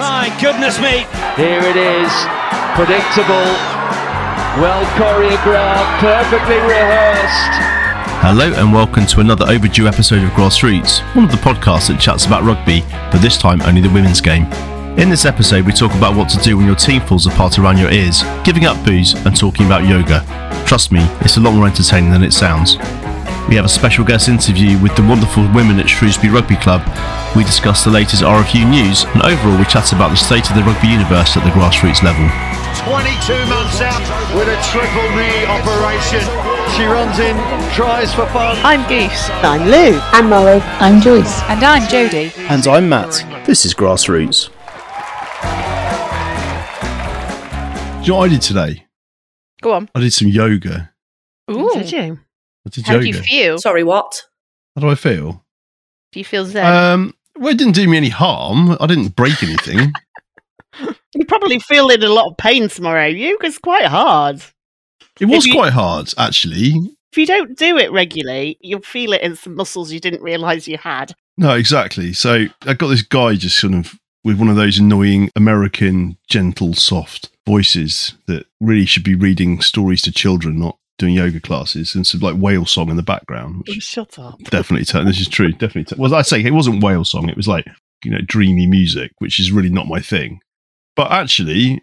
My goodness me. Here it is. Predictable. Well choreographed. Perfectly rehearsed. Hello and welcome to another overdue episode of Grassroots, one of the podcasts that chats about rugby, but this time only the women's game. In this episode, we talk about what to do when your team falls apart around your ears, giving up booze, and talking about yoga. Trust me, it's a lot more entertaining than it sounds. We have a special guest interview with the wonderful women at Shrewsbury Rugby Club. We discuss the latest RFU news, and overall, we chat about the state of the rugby universe at the grassroots level. 22 months out with a triple knee operation. She runs in, tries for fun. I'm Goose. I'm Lou. I'm Molly. I'm Joyce. And I'm Jodie. And I'm Matt. This is Grassroots. Do you know what I did today? Go on. I did some yoga. Ooh. Did you? I did How yoga. do you feel? Sorry, what? How do I feel? Do you feel zen? Um, well, it didn't do me any harm. I didn't break anything. You probably feel in a lot of pain tomorrow. You, because it's quite hard. It was you- quite hard, actually. If you don't do it regularly, you'll feel it in some muscles you didn't realise you had. No, exactly. So I got this guy just sort of with one of those annoying American, gentle, soft voices that really should be reading stories to children, not doing yoga classes, and some like whale song in the background, which oh, Shut up. definitely. This is true. Definitely. Turned, well, I say it wasn't whale song. It was like you know dreamy music, which is really not my thing. But actually,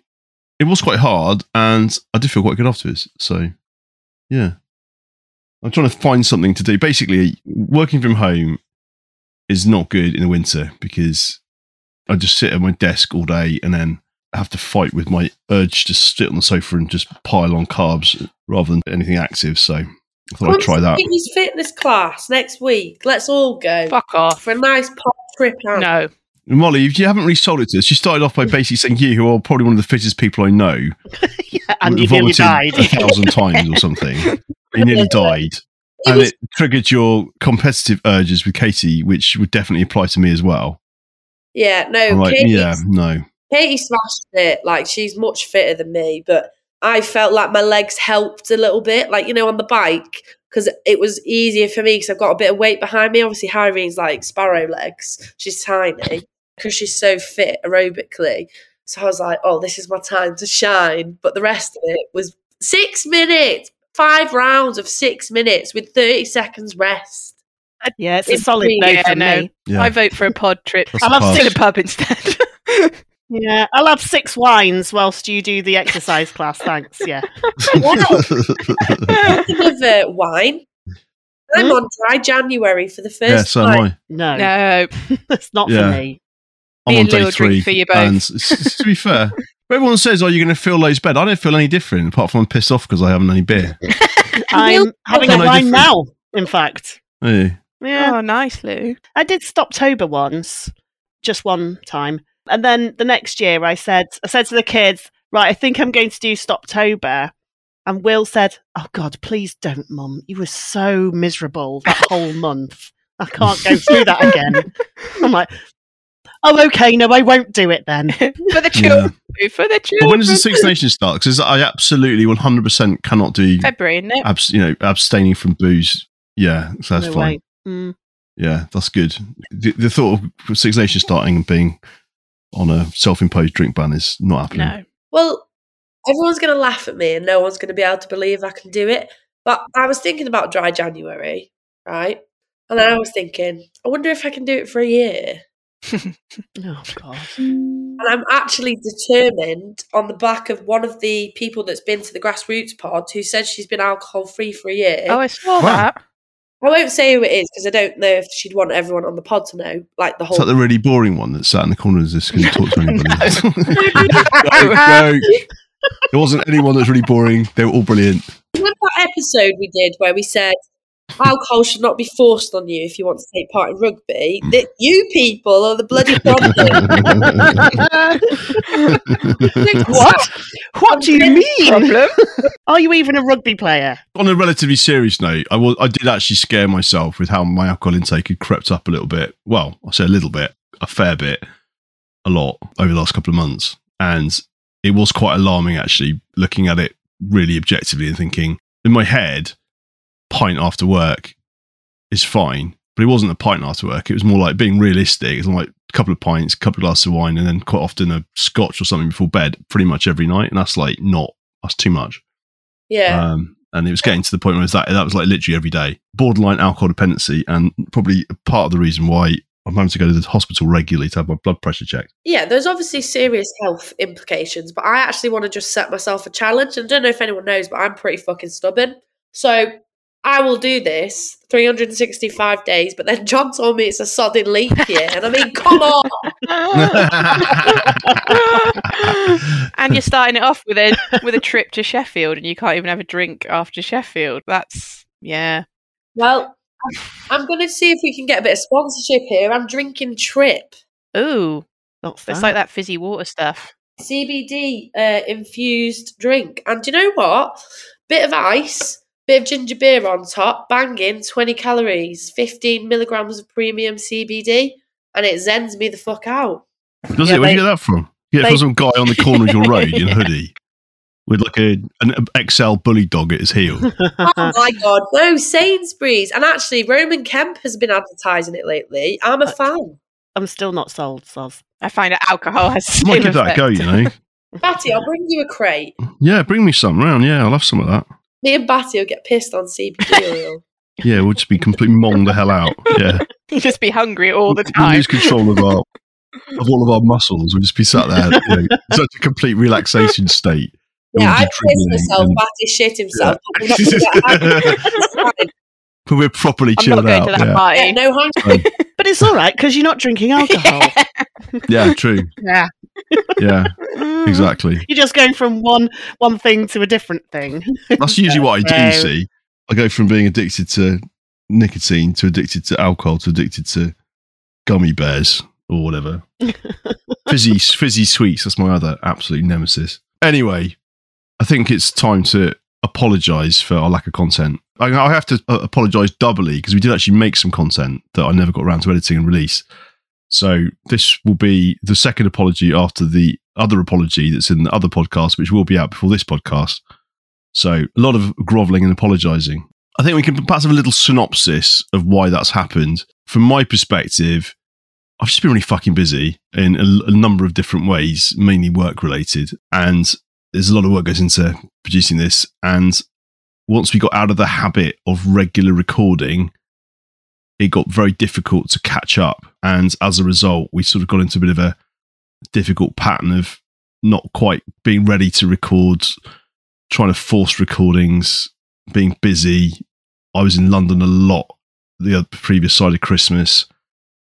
it was quite hard, and I did feel quite good afterwards. So, yeah, I'm trying to find something to do. Basically, working from home is not good in the winter because I just sit at my desk all day and then have to fight with my urge to sit on the sofa and just pile on carbs rather than anything active. So I thought I'd try that. His fitness class next week. Let's all go Fuck off. for a nice pop trip out. No. Molly, if you haven't really sold it to us, you started off by mm. basically saying you, who are probably one of the fittest people I know, yeah, and you nearly vomited died. a thousand times or something. You nearly died. It And was- it triggered your competitive urges with Katie, which would definitely apply to me as well. Yeah, no, like, yeah, no. Katie smashed it. Like she's much fitter than me, but I felt like my legs helped a little bit, like you know, on the bike because it was easier for me because I've got a bit of weight behind me. Obviously, Irene's like sparrow legs. She's tiny because she's so fit aerobically. So I was like, oh, this is my time to shine. But the rest of it was six minutes, five rounds of six minutes with 30 seconds rest. Yeah, it's a solid pretty- no Yeah, for no. me. Yeah. I vote for a pod trip. That's I love harsh. to the pub instead. Yeah, I'll have six wines whilst you do the exercise class. Thanks. Yeah. Speaking of uh, wine, I'm on dry January for the first yeah, so am. I. No, no. that's not Yeah. for me. I'm Me on and day will drink three. for you both. And s- s- to be fair, everyone says, "Oh, you're going to feel loads better." I don't feel any different, apart from I'm pissed off because I haven't any beer. I'm having a No, wine different. now. In fact, Hey. yeah, Oh, nice, Lou. I did Stoptober once, just one time, and then the next year I said, I said to the kids, right, I think I'm going to do Stoptober. And Will said, "Oh God, please don't, Mum. You were so miserable that whole month. I can't go through that again." I'm like, "Oh, okay, no, I won't do it then." For the Yeah. children. For the But children. when does the Six Nations start? Because I absolutely 100% cannot do, February, isn't it? abs- you know, abstaining from booze. Yeah, so that's no fine. Mm. Yeah, that's good. The, the thought of Six Nations starting and being on a self-imposed drink ban is not happening. No. Well, everyone's going to laugh at me and no one's going to be able to believe I can do it. But I was thinking about dry January, right? And then I was thinking, I wonder if I can do it for a year. Oh God. And I'm actually determined on the back of one of the people that's been to the grassroots pod who said she's been alcohol free for a year. Oh, I saw Wow. that. I won't say who it is because I don't know if she'd want everyone on the pod to know, like the whole. It's that the really boring one that sat in the corner and just couldn't talk to anybody? No. no. It wasn't anyone that's really boring. They were all brilliant. Remember that episode we did where we said alcohol should not be forced on you if you want to take part in rugby? That you people are the bloody problem. What? What do you mean? Problem. Are you even a rugby player? On a relatively serious note, I was I did actually scare myself with how my alcohol intake had crept up a little bit. Well, I say a little bit, a fair bit, a lot over the last couple of months, and it was quite alarming actually looking at it really objectively and thinking in my head, pint after work is fine, but it wasn't a pint after work. It was more like being realistic. It's like a couple of pints, a couple of glasses of wine, and then quite often a scotch or something before bed, pretty much every night. And that's like not that's too much. Yeah. Um, and it was getting to the point where it was that that was like literally every day, borderline alcohol dependency, and probably part of the reason why I'm having to go to the hospital regularly to have my blood pressure checked. yeah, there's obviously serious health implications, but I actually want to just set myself a challenge. And I don't know if anyone knows, but I'm pretty fucking stubborn. So I will do this 365 days, but then John told me it's a sodding leap year. And I mean, come on. and you're starting it off with a with a trip to Sheffield, and you can't even have a drink after Sheffield. That's yeah. Well, I'm going to see if we can get a bit of sponsorship here. I'm drinking Trip. Ooh, What's it's that? like that fizzy water stuff. CBD uh, infused drink. And do you know what? Bit of ice, bit of ginger beer on top, banging, 20 calories, 15 milligrams of premium CBD, and it zens me the fuck out. Does Yeah, it? Where do you get that from? You get it from some guy on the corner of your road in a hoodie with like a an XL bully dog at his heel. oh my god, no, Sainsbury's. And actually, Roman Kemp has been advertising it lately. I'm a fan. I'm still not sold, Soz. I find that alcohol has. Might give that a effect. go, you know. Batty, I'll bring you a crate. Yeah, bring me some round. Yeah, I'll have some of that. Me and Batty will get pissed on CBD oil. Yeah, we'll just be completely monged the hell out. Yeah, You just be hungry all the we'll time. lose control of our of all of our muscles. We'll just be sat there, you know, in such a complete relaxation state. Yeah, I be pissed myself. and- Batty shit himself. but we're not gonna get angry. It's fine. But we're properly I'm chilled not going out. to that yeah. party. Yeah, no hungry. But it's all right because you're not drinking alcohol. yeah, true. yeah. Yeah, exactly. You're just going from one one thing to a different thing. That's usually what I do. So- see, I go from being addicted to nicotine to addicted to alcohol to addicted to gummy bears or whatever. fizzy, fizzy sweets. That's my other absolute nemesis. Anyway, I think it's time to apologise for our lack of content. I, I have to uh, apologise doubly because we did actually make some content that I never got around to editing and release. So this will be the second apology after the other apology that's in the other podcast, which will be out before this podcast. So a lot of groveling and apologizing. I think we can perhaps have a little synopsis of why that's happened. From my perspective, I've just been really fucking busy in a, a number of different ways, mainly work related. And there's a lot of work goes into producing this. And once we got out of the habit of regular recording, it got very difficult to catch up. And as a result, we sort of got into a bit of a difficult pattern of not quite being ready to record, trying to force recordings, being busy. I was in London a lot the previous side of Christmas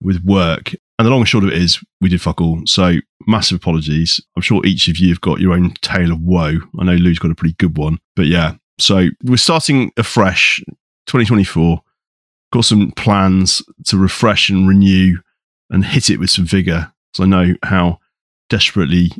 with work. And the long and short of it is, we did fuck all. So, massive apologies. I'm sure each of you have got your own tale of woe. I know Lou's got a pretty good one. But yeah, so we're starting afresh 2024. Got some plans to refresh and renew and hit it with some vigor. So I know how desperately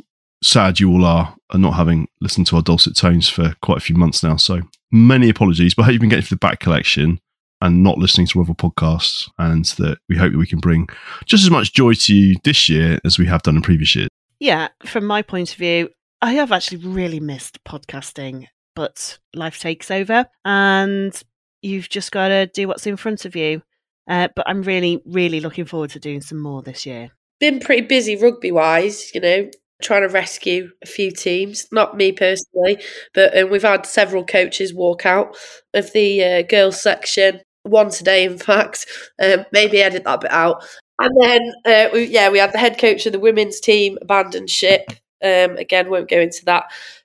sad you all are at not having listened to our dulcet tones for quite a few months now. So many apologies, but I hope you've been getting to the back collection and not listening to other podcasts, and that we hope that we can bring just as much joy to you this year as we have done in previous years. Yeah, from my point of view, I have actually really missed podcasting, but life takes over and you've just got to do what's in front of you. Uh, but I'm really, really looking forward to doing some more this year. Been pretty busy rugby wise, you know, trying to rescue a few teams. Not me personally, but um, we've had several coaches walk out of the uh, girls section. One today, in fact. Um, maybe edit that bit out. And then, uh, we, yeah, we had the head coach of the women's team abandon ship. Um, again, won't go into that.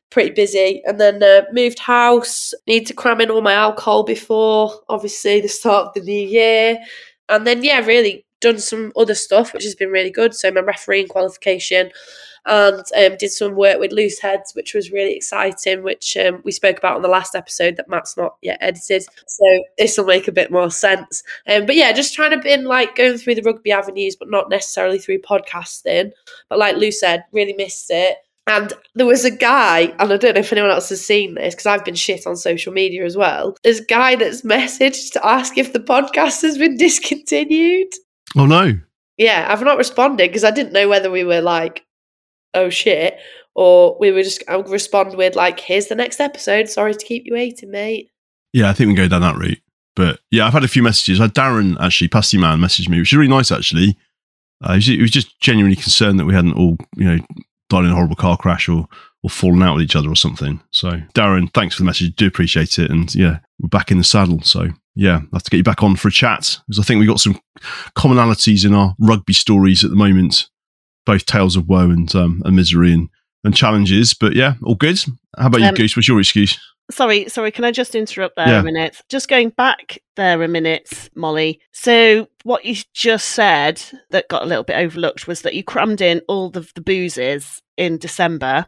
Pretty busy. And then uh, moved house. Need to cram in all my alcohol before, obviously, the start of the new year. And then, yeah, really done some other stuff, which has been really good. So, my refereeing qualification and um, did some work with Loose Heads, which was really exciting, which um, we spoke about on the last episode that Matt's not yet edited. So, this will make a bit more sense. Um, but yeah, just trying to been like going through the rugby avenues, but not necessarily through podcasting. But like Lou said, really missed it. And there was a guy, and I don't know if anyone else has seen this because I've been shit on social media as well. There's a guy that's messaged to ask if the podcast has been discontinued. Oh no. Yeah, I've not responded because I didn't know whether we were like, oh shit, or we were just, I'll respond with like, here's the next episode. Sorry to keep you waiting, mate. Yeah, I think we can go down that route. But yeah, I've had a few messages. I had Darren actually, Pasty Man, messaged me, which is really nice actually. Uh, he, was, he was just genuinely concerned that we hadn't all, you know, died in a horrible car crash or or fallen out with each other or something. So, Darren, thanks for the message. Do appreciate it. And yeah, we're back in the saddle. So, yeah, I'll have to get you back on for a chat because I think we've got some commonalities in our rugby stories at the moment, both tales of woe and, um, and misery and, and challenges. But yeah, all good. How about you, Um, Goose? What's your excuse? Sorry, sorry, can I just interrupt there Yeah. a minute? Just going back there a minute, Molly. So, what you just said that got a little bit overlooked was that you crammed in all the, the boozes in December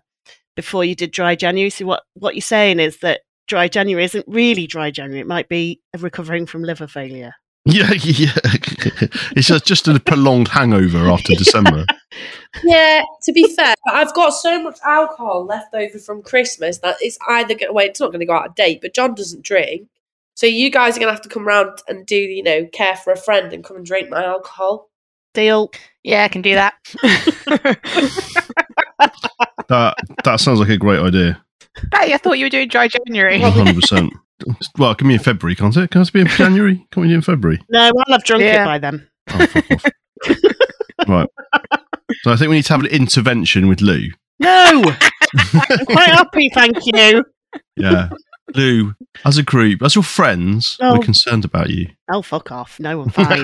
before you did dry January. So, what, what you're saying is that dry January isn't really dry January, it might be recovering from liver failure. Yeah, yeah. it's just- just a prolonged hangover after December. Yeah, to be fair, but I've got so much alcohol left over from Christmas that it's either going to, well, it's not going to go out of date, but John doesn't drink. So you guys are going to have to come round and do, you know, care for a friend and come and drink my alcohol. Deal. Yeah, I can do that. That that sounds like a great idea. hey, I thought you were doing dry January. One hundred percent. Well, it can be in February, can't it? Can it be in January? Can we do it in February? No, I'll have drunk Yeah. it by then. Oh, fuck off. right. So I think we need to have an intervention with Lou. No! I'm quite happy, thank you. Yeah. Lou, as a group, as your friends, Oh. we're concerned about you. Oh, fuck off. No, I'm fine.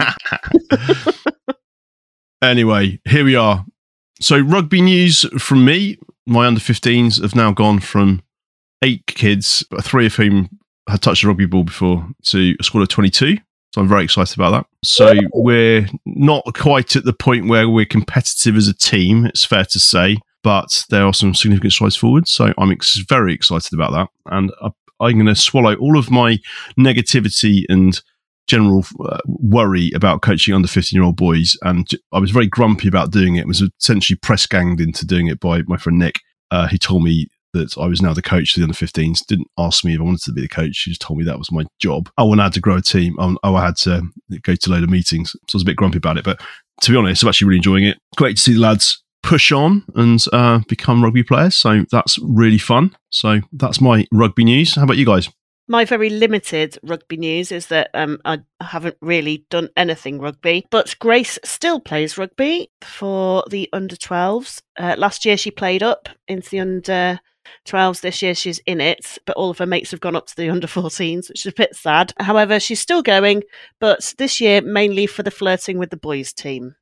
anyway, here we are. So, rugby news from me. My under 15s have now gone from eight kids, three of whom had touched a rugby ball before, to a squad of 22. So, I'm very excited about that. So, we're not quite at the point where we're competitive as a team, it's fair to say, but there are some significant strides forward. So, I'm ex- very excited about that. And I, I'm going to swallow all of my negativity and general uh, worry about coaching under 15 year old boys. And I was very grumpy about doing it. was essentially press ganged into doing it by my friend Nick. Uh, he told me that I was now the coach for the under 15s. Didn't ask me if I wanted to be the coach. She just told me that was my job. Oh, and I had to grow a team. Oh, oh, I had to go to a load of meetings. So I was a bit grumpy about it. But to be honest, I'm actually really enjoying it. Great to see the lads push on and uh, become rugby players. So that's really fun. So that's my rugby news. How about you guys? my very limited rugby news is that um, I haven't really done anything rugby, but Grace still plays rugby for the under 12s. Uh, last year she played up into the under 12s. This year she's in it, but all of her mates have gone up to the under 14s, which is a bit sad. However, she's still going, but this year mainly for the flirting with the boys team.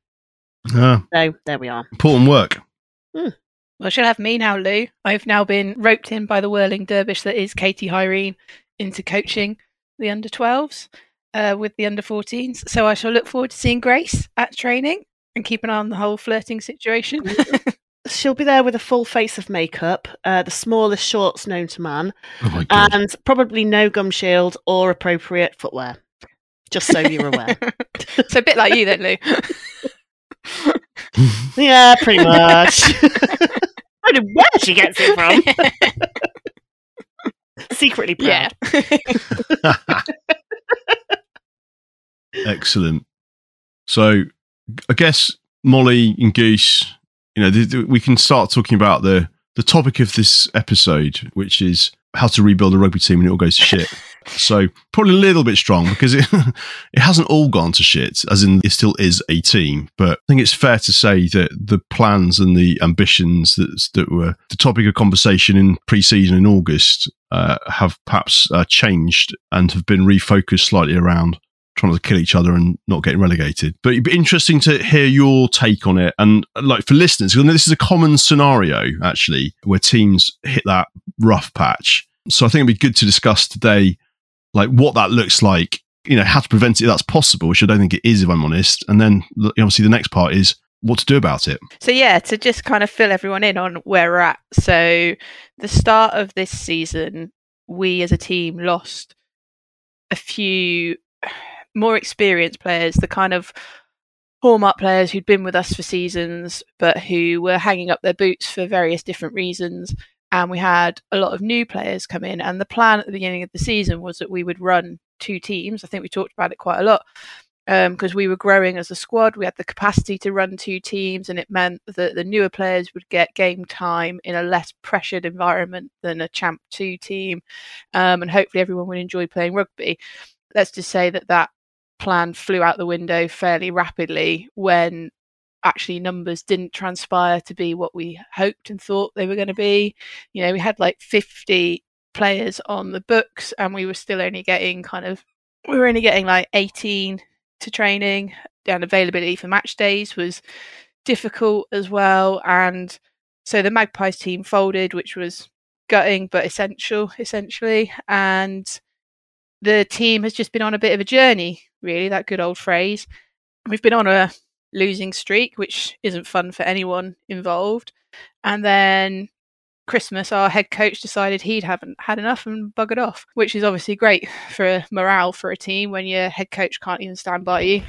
Ah, So there we are. important work. Well, she'll have me now, Lou. I've now been roped in by the whirling dervish that is Katie Hyrene into coaching the under 12s uh, with the under 14s. So I shall look forward to seeing Grace at training and keep an eye on the whole flirting situation. She'll be there with a full face of makeup, uh, the smallest shorts known to man, Oh and probably no gum shield or appropriate footwear. Just so you're aware. so a bit like you then, Lou. yeah, pretty much. I don't know where she gets it from. Secretly proud. yeah. Excellent. So, I guess Molly and Goose, you know, th- th- we can start talking about the the topic of this episode, which is how to rebuild a rugby team when it all goes to shit. so, probably a little bit strong because it it hasn't all gone to shit, as in it still is a team. But I think it's fair to say that the plans and the ambitions that that were the topic of conversation in pre-season in August uh, have perhaps uh, changed and have been refocused slightly around trying to kill each other and not getting relegated. But it'd be interesting to hear your take on it. And like for listeners, because this is a common scenario actually where teams hit that rough patch. So I think it'd be good to discuss today, like what that looks like, you know, how to prevent it if that's possible, which I don't think it is, if I'm honest. And then obviously the next part is what to do about it. So yeah, to just kind of fill everyone in on where we're at. So the start of this season, we as a team lost a few more experienced players, the kind of hallmark players who'd been with us for seasons, but who were hanging up their boots for various different reasons. And we had a lot of new players come in. And the plan at the beginning of the season was that we would run two teams. I think we talked about it quite a lot because um, we were growing as a squad. We had the capacity to run two teams, and it meant that the newer players would get game time in a less pressured environment than a Champ 2 team. Um, and hopefully, everyone would enjoy playing rugby. Let's just say that that plan flew out the window fairly rapidly when actually numbers didn't transpire to be what we hoped and thought they were going to be. You know, we had like 50 players on the books and we were still only getting kind of we were only getting like 18 to training. And availability for match days was difficult as well. And so the magpies team folded which was gutting but essential essentially. And the team has just been on a bit of a journey really that good old phrase we've been on a losing streak which isn't fun for anyone involved and then Christmas, our head coach decided he'd haven't had enough and buggered off, which is obviously great for morale for a team when your head coach can't even stand by you.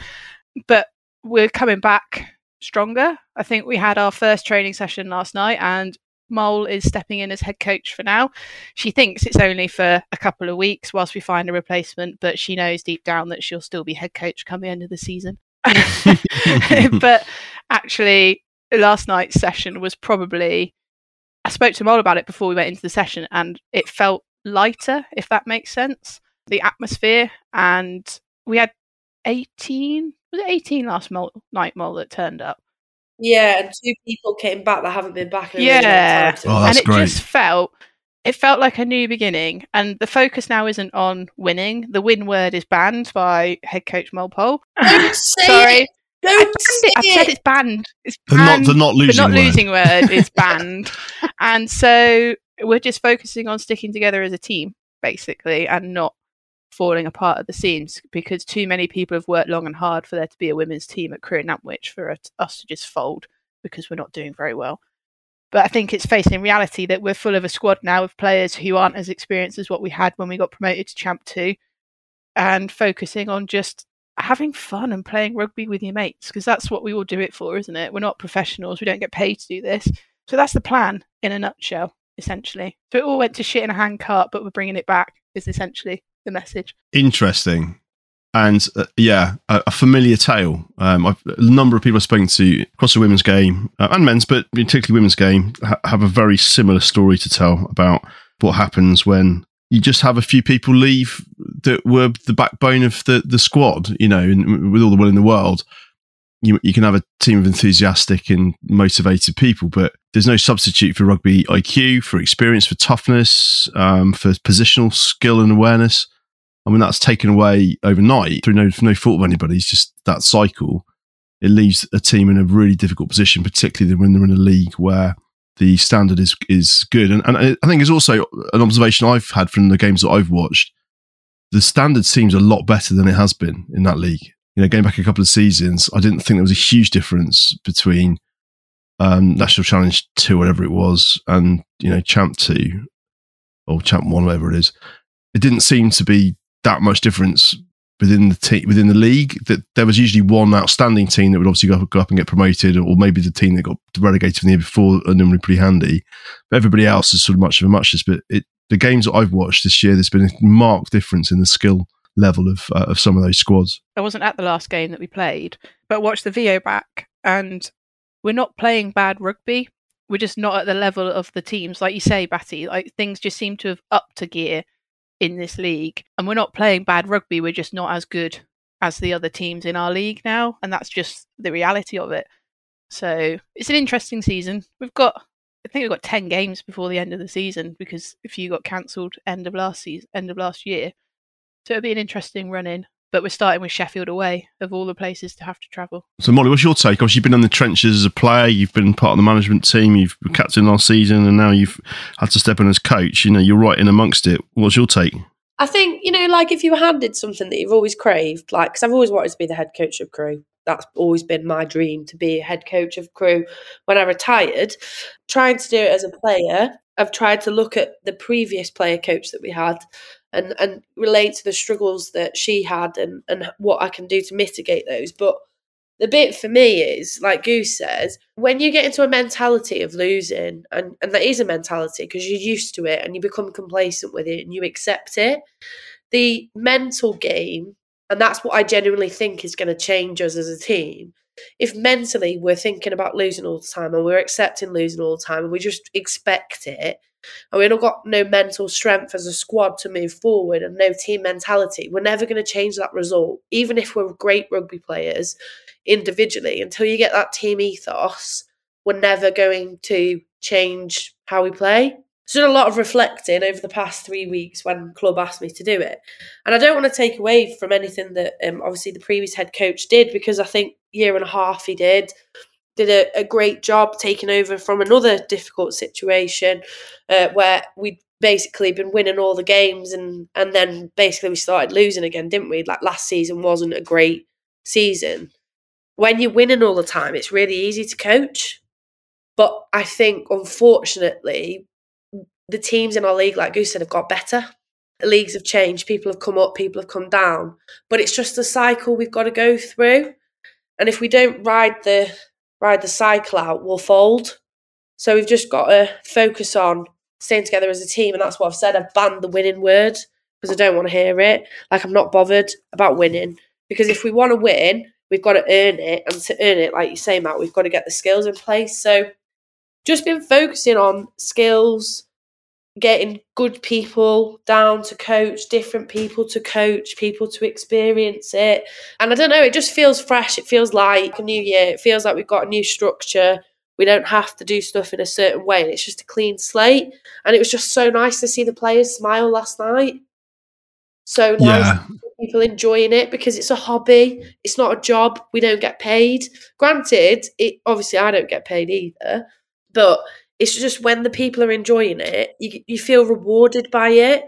But we're coming back stronger. I think we had our first training session last night, and Mole is stepping in as head coach for now. She thinks it's only for a couple of weeks whilst we find a replacement, but she knows deep down that she'll still be head coach come the end of the season. but actually, last night's session was probably I spoke to Mole about it before we went into the session, and it felt lighter, if that makes sense. The atmosphere, and we had 18, was it 18 last Mole, night Mole that turned up? Yeah, and two people came back that haven't been back in a yeah. really long Oh, time. that's and it great. just felt it felt like a new beginning and the focus now isn't on winning the win word is banned by head coach Molpole Don't say sorry it. Don't banned say it. I've said it's banned it's The not banned the not losing the not word. losing word is banned and so we're just focusing on sticking together as a team basically and not falling apart at the seams because too many people have worked long and hard for there to be a women's team at Crewe and Nantwich for us to just fold because we're not doing very well but I think it's facing reality that we're full of a squad now of players who aren't as experienced as what we had when we got promoted to Champ 2 and focusing on just having fun and playing rugby with your mates because that's what we all do it for, isn't it? We're not professionals, we don't get paid to do this. So that's the plan in a nutshell, essentially. So it all went to shit in a handcart, but we're bringing it back, is essentially the message. Interesting. And uh, yeah, a, a familiar tale. Um, a number of people I've spoken to across the women's game uh, and men's, but particularly women's game, ha- have a very similar story to tell about what happens when you just have a few people leave that were the backbone of the, the squad, you know, with all the will in the world. You, you can have a team of enthusiastic and motivated people, but there's no substitute for rugby IQ, for experience, for toughness, um, for positional skill and awareness. I mean, that's taken away overnight through no, no fault of anybody. It's just that cycle. It leaves a team in a really difficult position, particularly when they're in a league where the standard is is good. And, and I think it's also an observation I've had from the games that I've watched. The standard seems a lot better than it has been in that league. You know, going back a couple of seasons, I didn't think there was a huge difference between um, National Challenge two, whatever it was, and you know Champ two or Champ one, whatever it is. It didn't seem to be that much difference within the team within the league. That there was usually one outstanding team that would obviously go up, go up and get promoted, or maybe the team that got relegated from the year before are normally pretty handy. But everybody else is sort of much of a muchness. But it, the games that I've watched this year, there's been a marked difference in the skill level of uh, of some of those squads. I wasn't at the last game that we played, but watched the VO back, and we're not playing bad rugby. We're just not at the level of the teams, like you say, Batty. Like things just seem to have upped a gear in this league, and we're not playing bad rugby. We're just not as good as the other teams in our league now, and that's just the reality of it. So it's an interesting season. We've got, I think we've got ten games before the end of the season because if you got cancelled end of last season, end of last year, so it'll be an interesting run in. But we're starting with Sheffield away, of all the places to have to travel. So, Molly, what's your take? Obviously, you've been in the trenches as a player, you've been part of the management team, you've been captain last season, and now you've had to step in as coach. You know, you're right in amongst it. What's your take? I think, you know, like if you were handed something that you've always craved, like, because I've always wanted to be the head coach of Crewe. That's always been my dream to be a head coach of Crewe. When I retired, trying to do it as a player, I've tried to look at the previous player coach that we had and, and relate to the struggles that she had and, and what I can do to mitigate those. But the bit for me is, like Goose says, when you get into a mentality of losing, and, and that is a mentality because you're used to it and you become complacent with it and you accept it, the mental game, and that's what I genuinely think is going to change us as a team. If mentally we're thinking about losing all the time and we're accepting losing all the time and we just expect it, and we've not got no mental strength as a squad to move forward and no team mentality, we're never going to change that result. Even if we're great rugby players, individually, until you get that team ethos, we're never going to change how we play. So a lot of reflecting over the past three weeks when club asked me to do it, and I don't want to take away from anything that um, obviously the previous head coach did because I think year and a half he did did a, a great job taking over from another difficult situation uh, where we'd basically been winning all the games and and then basically we started losing again, didn't we? Like last season wasn't a great season. When you're winning all the time, it's really easy to coach. But I think unfortunately the teams in our league, like Goose said, have got better. The leagues have changed. People have come up, people have come down. But it's just a cycle we've got to go through. And if we don't ride the ride the cycle out, we'll fold. So we've just got to focus on staying together as a team. And that's what I've said. I've banned the winning word because I don't want to hear it. Like I'm not bothered about winning. Because if we want to win, we've got to earn it. And to earn it, like you say, Matt, we've got to get the skills in place. So just been focusing on skills, getting good people down to coach, different people to coach, people to experience it. And I don't know, it just feels fresh. It feels like a new year. It feels like we've got a new structure. We don't have to do stuff in a certain way. And it's just a clean slate. And it was just so nice to see the players smile last night. So nice Yeah. people enjoying it because it's a hobby. It's not a job. We don't get paid. Granted, it obviously I don't get paid either. But it's just when the people are enjoying it, you you feel rewarded by it.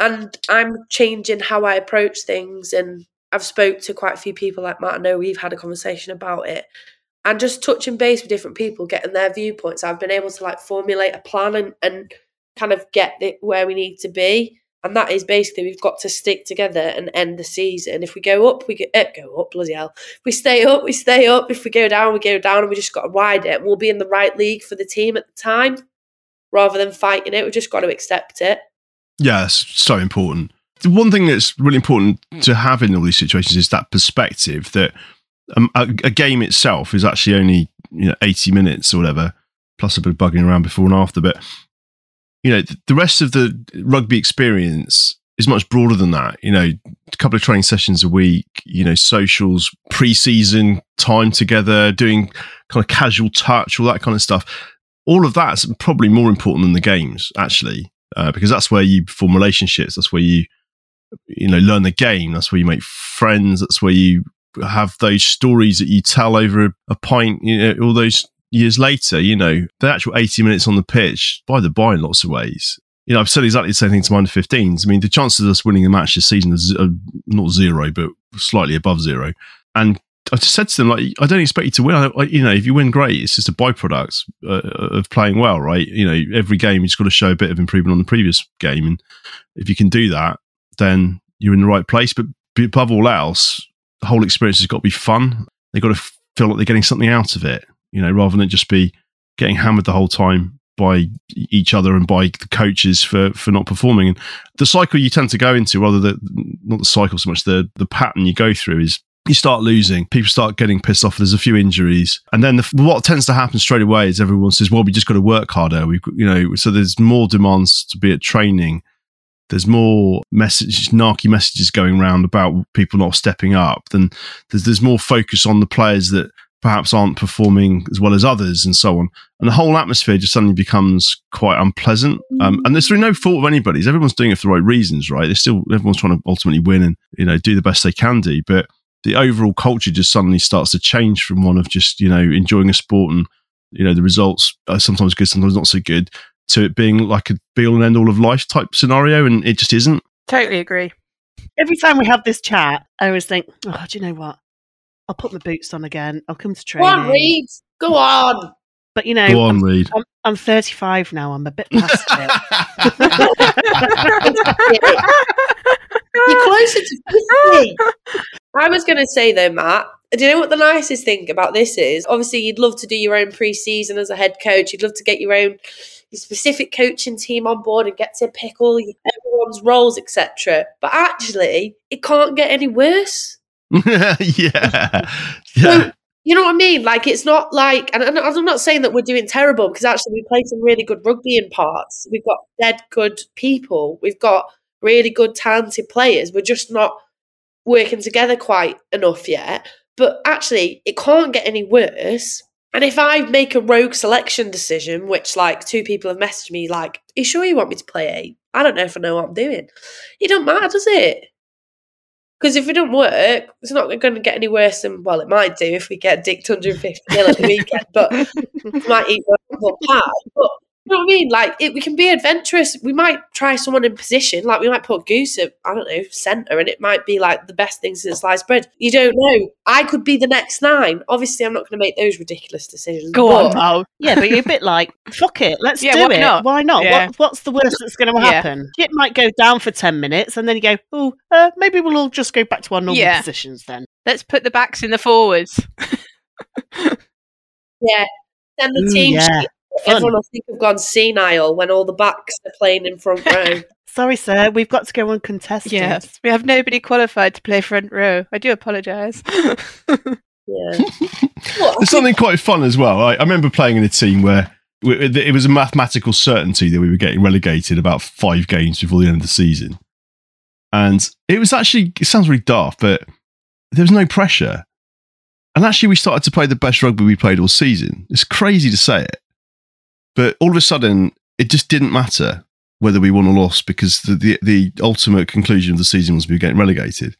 And I'm changing how I approach things, and I've spoke to quite a few people like Matt. I know we've had a conversation about it, and just touching base with different people, getting their viewpoints. I've been able to like formulate a plan and and kind of get it where we need to be. And that is basically we've got to stick together and end the season. If we go up, we go, eh, go up, bloody hell. If we stay up, we stay up. If we go down, we go down, and we just got to ride it. We'll be in the right league for the team at the time, rather than fighting it. We've just got to accept it. Yeah, it's so important. The one thing that's really important to have in all these situations is that perspective that um, a, a game itself is actually only you know 80 minutes or whatever, plus a bit of bugging around before and after. But you know, the rest of the rugby experience is much broader than that. You know, a couple of training sessions a week, you know, socials, pre-season time together, doing kind of casual touch, all that kind of stuff. All of that's probably more important than the games, actually, uh, because that's where you form relationships. That's where you, you know, learn the game. That's where you make friends. That's where you have those stories that you tell over a, a pint. You know, all those years later, you know, the actual 80 minutes on the pitch, by the by, in lots of ways. You know, I've said exactly the same thing to my under 15s. I mean, the chances of us winning a match this season are not zero, but slightly above zero. And I just said to them, like, I don't expect you to win. I, I- you know, if you win, great. It's just a byproduct uh, of playing well, right? You know, every game you've just got to show a bit of improvement on the previous game. And if you can do that, then you're in the right place. But above all else, the whole experience has got to be fun. They've got to feel like they're getting something out of it, you know, rather than just be getting hammered the whole time by each other and by the coaches for for not performing. And the cycle you tend to go into, rather than not the cycle so much, the the pattern you go through is you start losing, people start getting pissed off. There's a few injuries, and then the, what tends to happen straight away is everyone says, "Well, we just got to work harder." We, you know, so there's more demands to be at training. There's more messages, narky messages going around about people not stepping up. Then there's there's more focus on the players that perhaps aren't performing as well as others, and so on. And the whole atmosphere just suddenly becomes quite unpleasant. Um, and there's through no fault of anybody's. Everyone's doing it for the right reasons, right? They're still everyone's trying to ultimately win and you know do the best they can do, but the overall culture just suddenly starts to change from one of just you know enjoying a sport and you know the results are sometimes good sometimes not so good to it being like a be all and end all of life type scenario and it just isn't Totally agree. Every time we have this chat, I always think, oh, do you know what? I'll put my boots on again. I'll come to training. Go on, Reed. Go on. But you know, go on I'm, read I'm, I'm 35 now. I'm a bit past it. You're closer to 50. I was going to say though, Matt, do you know what the nicest thing about this is? Obviously, you'd love to do your own pre-season as a head coach. You'd love to get your own your specific coaching team on board and get to pick all your, everyone's roles, etc. But actually, it can't get any worse. yeah yeah You know what I mean? Like it's not like, and and I'm not saying that we're doing terrible because actually we play some really good rugby in parts. We've got dead good people. We've got really good talented players. We're just not working together quite enough yet. but actually, it can't get any worse. And if I make a rogue selection decision, which like two people have messaged me, like, "Are you sure you want me to play eight? I don't know if I know what I'm doing." It don't matter, does it? Because if it don't work, it's not going to get any worse than well, it might do if we get dicked 150 nil at the weekend, but it might eat one pie. But you know what I mean? Like it, we can be adventurous. We might try someone in position, like we might put Goose at I don't know centre, and it might be like the best thing since sliced bread. You don't know. I could be the next nine. Obviously, I'm not going to make those ridiculous decisions. Go but on, Mo. Yeah, but you're a bit like, fuck it, let's Yeah, do why it. not? Why not? Yeah. What, what's the worst that's going to Yeah. happen? It might go down for 10 minutes and then you go, oh, uh, maybe we'll all just go back to our normal Yeah. positions then. Let's put the backs in the forwards. Yeah. Then the Ooh, team yeah. sheet, Fun. everyone will think have gone senile when all the backs are playing in front row. Sorry, sir, we've got to go uncontested. yes, we have nobody qualified to play front row. I do apologise. yeah. There's something quite fun as well. I, I remember playing in a team where we- it was a mathematical certainty that we were getting relegated about five games before the end of the season. And it was actually, it sounds really daft, but there was no pressure. And actually, we started to play the best rugby we played all season. It's crazy to say it. But all of a sudden, it just didn't matter whether we won or lost because the, the, the ultimate conclusion of the season was we were getting relegated.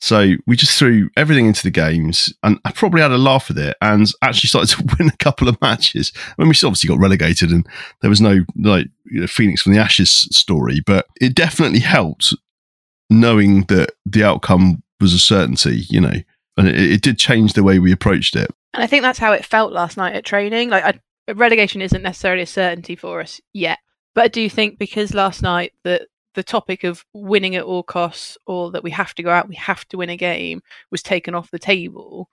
So we just threw everything into the games, and I probably had a laugh with it, and actually started to win a couple of matches. I mean, we obviously got relegated, and there was no like you know, Phoenix from the Ashes story, but it definitely helped knowing that the outcome was a certainty, you know, and it, it did change the way we approached it. And I think that's how it felt last night at training. Like I, relegation isn't necessarily a certainty for us yet, but I do think because last night that the topic of winning at all costs or that we have to go out, we have to win a game was taken off the table.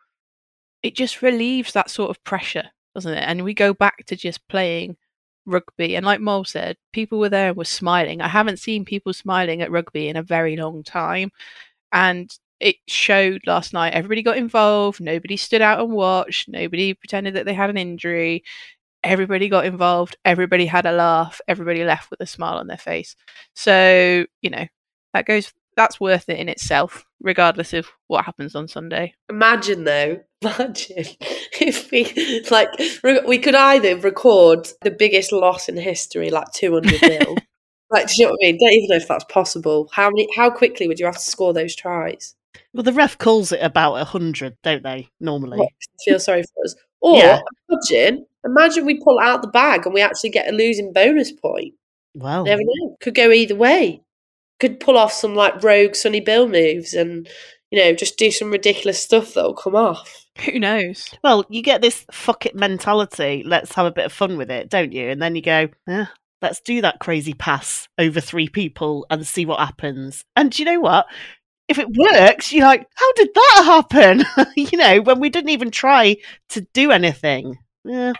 It just relieves that sort of pressure, doesn't it? And we go back to just playing rugby. And like Mole said, people were there and were smiling. I haven't seen people smiling at rugby in a very long time. And it showed last night. Everybody got involved. Nobody stood out and watched. Nobody pretended that they had an injury. Everybody got involved. Everybody had a laugh. Everybody left with a smile on their face. So you know that goes. That's worth it in itself, regardless of what happens on Sunday. Imagine though, imagine if we like re- we could either record the biggest loss in history, like two hundred mil. like, do you know what I mean? Don't even know if that's possible. How many? How quickly would you have to score those tries? Well, the ref calls it about 100, don't they, normally? What, feel sorry for us. Or Yeah. imagine, imagine we pull out the bag and we actually get a losing bonus point. Well, Never know. Could go either way. Could pull off some like rogue Sonny Bill moves and you know just do some ridiculous stuff that'll come off. Who knows? well, you get this fuck it mentality. Let's have a bit of fun with it, don't you? And then you go, eh, let's do that crazy pass over three people and see what happens. And do you know what? If it works, you're like, how did that happen? you know, when we didn't even try to do anything. Yeah.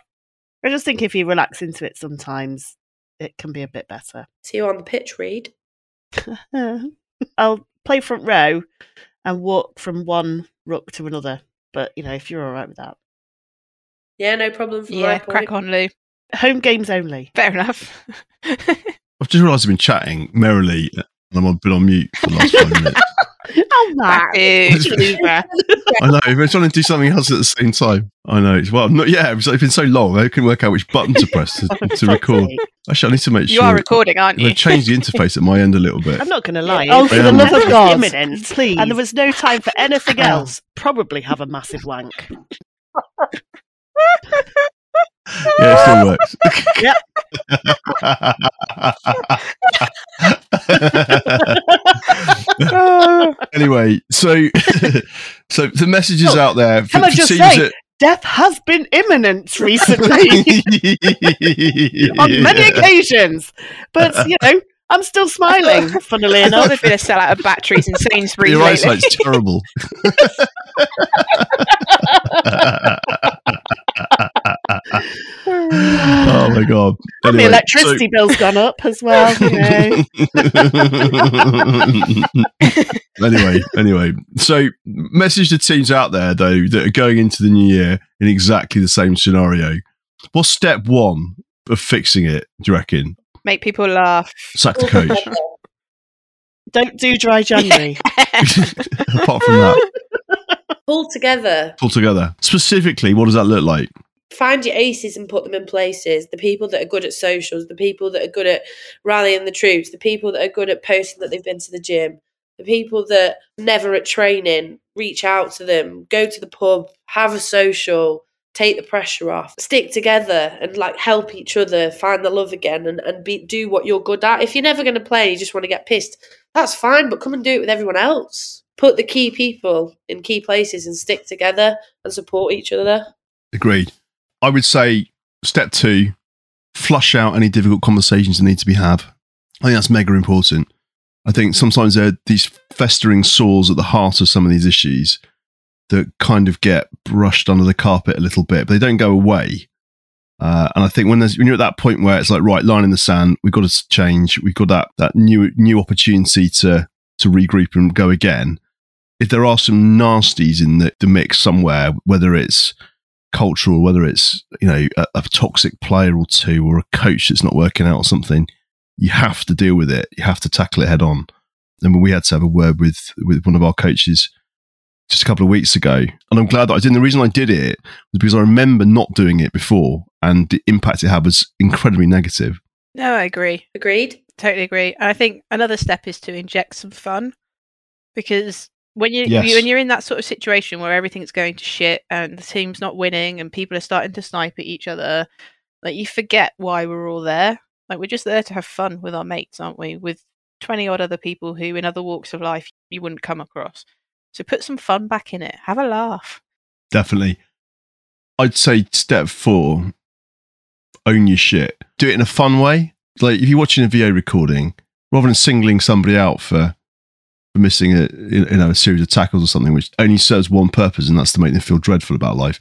I just think if you relax into it sometimes, it can be a bit better. See you on the pitch, Reed. I'll play front row and walk from one rook to another. But, you know, if you're all right with that. Yeah, no problem. From Yeah, crack on, Lou. Home games only. Fair enough. I've just realised I've been chatting merrily, and I've been on mute for the last five minutes. Oh, Back man. to- Loser. I know. I've been trying to do something else at the same time. I know. Well, I'm not. Yeah, it's it's been so long. I couldn't work out which button to press to, oh, to record. Actually, I need to make you sure. You are recording, aren't you? They've the interface at my end a little bit. I'm not going to lie. Oh, for the the love love of of God, imminent, please. and there was no time for anything else, probably have a massive wank. Yeah, it still works. anyway, so so the message is Oh, out there for, can I just teams say- Death has been imminent recently on many occasions, but you know, I'm still smiling. Funnily I thought enough, there'd been a sellout of batteries in Sainsbury's Your lately. eyesight's terrible. Oh my god! and the Anyway, electricity bill's gone up as well. You know. anyway, anyway, so message the teams out there though that are going into the new year in exactly the same scenario. What's step one of fixing it? Do you reckon? Make people laugh. Sack the coach. Don't do dry January. Apart from that, Pull together. Pull together. Specifically, what does that look like? Find your aces and put them in places. The people that are good at socials, the people that are good at rallying the troops, the people that are good at posting that they've been to the gym, the people that never at training, reach out to them, go to the pub, have a social, take the pressure off, stick together and like help each other find the love again and, and be do what you're good at. If you're never going to play, you just want to get pissed, that's fine, but come and do it with everyone else. Put the key people in key places and stick together and support each other. Agreed. I would say step two, flush out any difficult conversations that need to be had. I think that's mega important. I think sometimes there are these festering sores at the heart of some of these issues that kind of get brushed under the carpet a little bit, but they don't go away. Uh, and I think when there's when you're at that point where it's like right line in the sand, we've got to change. We've got that that new new opportunity to to regroup and go again. If there are some nasties in the, the mix somewhere, whether it's cultural, whether it's you know a, a toxic player or two, or a coach that's not working out or something, you have to deal with it. You have to tackle it head on. And we had to have a word with with one of our coaches just a couple of weeks ago, and I'm glad that I did. And the reason I did it was because I remember not doing it before, and the impact it had was incredibly negative. No, I agree. Agreed. Totally agree. And I think another step is to inject some fun because when you Yes. when you're in that sort of situation where everything's going to shit and the team's not winning and people are starting to snipe at each other, like you forget why we're all there. Like we're just there to have fun with our mates, aren't we? With twenty odd other people who, in other walks of life, you wouldn't come across. So put some fun back in it. Have a laugh. Definitely. I'd say step four, own your shit. Do it in a fun way. Like if you're watching a video recording, rather than singling somebody out for for missing a you know a series of tackles or something, which only serves one purpose, and that's to make them feel dreadful about life.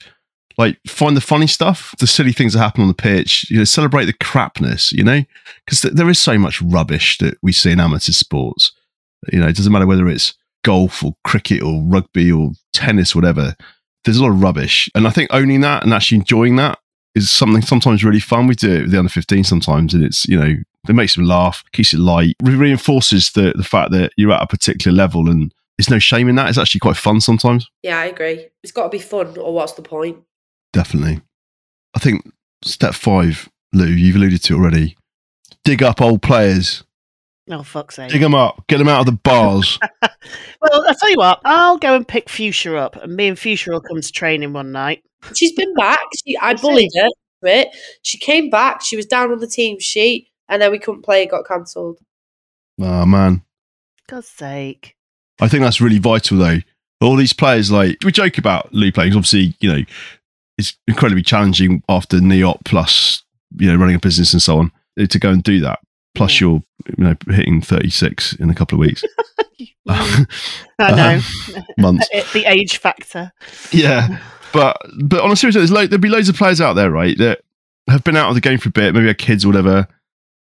Like find the funny stuff, the silly things that happen on the pitch. You know, celebrate the crapness. You know, because th- there is so much rubbish that we see in amateur sports. You know, it doesn't matter whether it's golf or cricket or rugby or tennis, whatever. There's a lot of rubbish, and I think owning that and actually enjoying that is something sometimes really fun. We do it with the under 15 sometimes, and it's you know it makes them laugh, keeps it light, re- reinforces the the fact that you're at a particular level, and there's no shame in that. It's actually quite fun sometimes. Yeah, I agree. It's got to be fun, or what's the point? Definitely. I think step five, Lou, you've alluded to already. Dig up old players, Oh, fuck's sake. dig them up, get them out of the bars. Well, I'll tell you what, I'll go and pick Fuchsia up, and me and Fuchsia will come to training one night. She's been back. She, I bullied her to it. She came back. She was down on the team sheet, and then we couldn't play. It got cancelled. oh man, God's sake. I think that's really vital though. All these players, like we joke about Lou playing. 'cause Obviously, you know, it's incredibly challenging after NEOP plus you know running a business and so on eh, to go and do that. Plus, you're you know hitting 36 in a couple of weeks, uh, I know. Um, months. The age factor. Yeah, but but on a serious note, there's lo- there'll be loads of players out there, right, that have been out of the game for a bit, maybe have kids or whatever,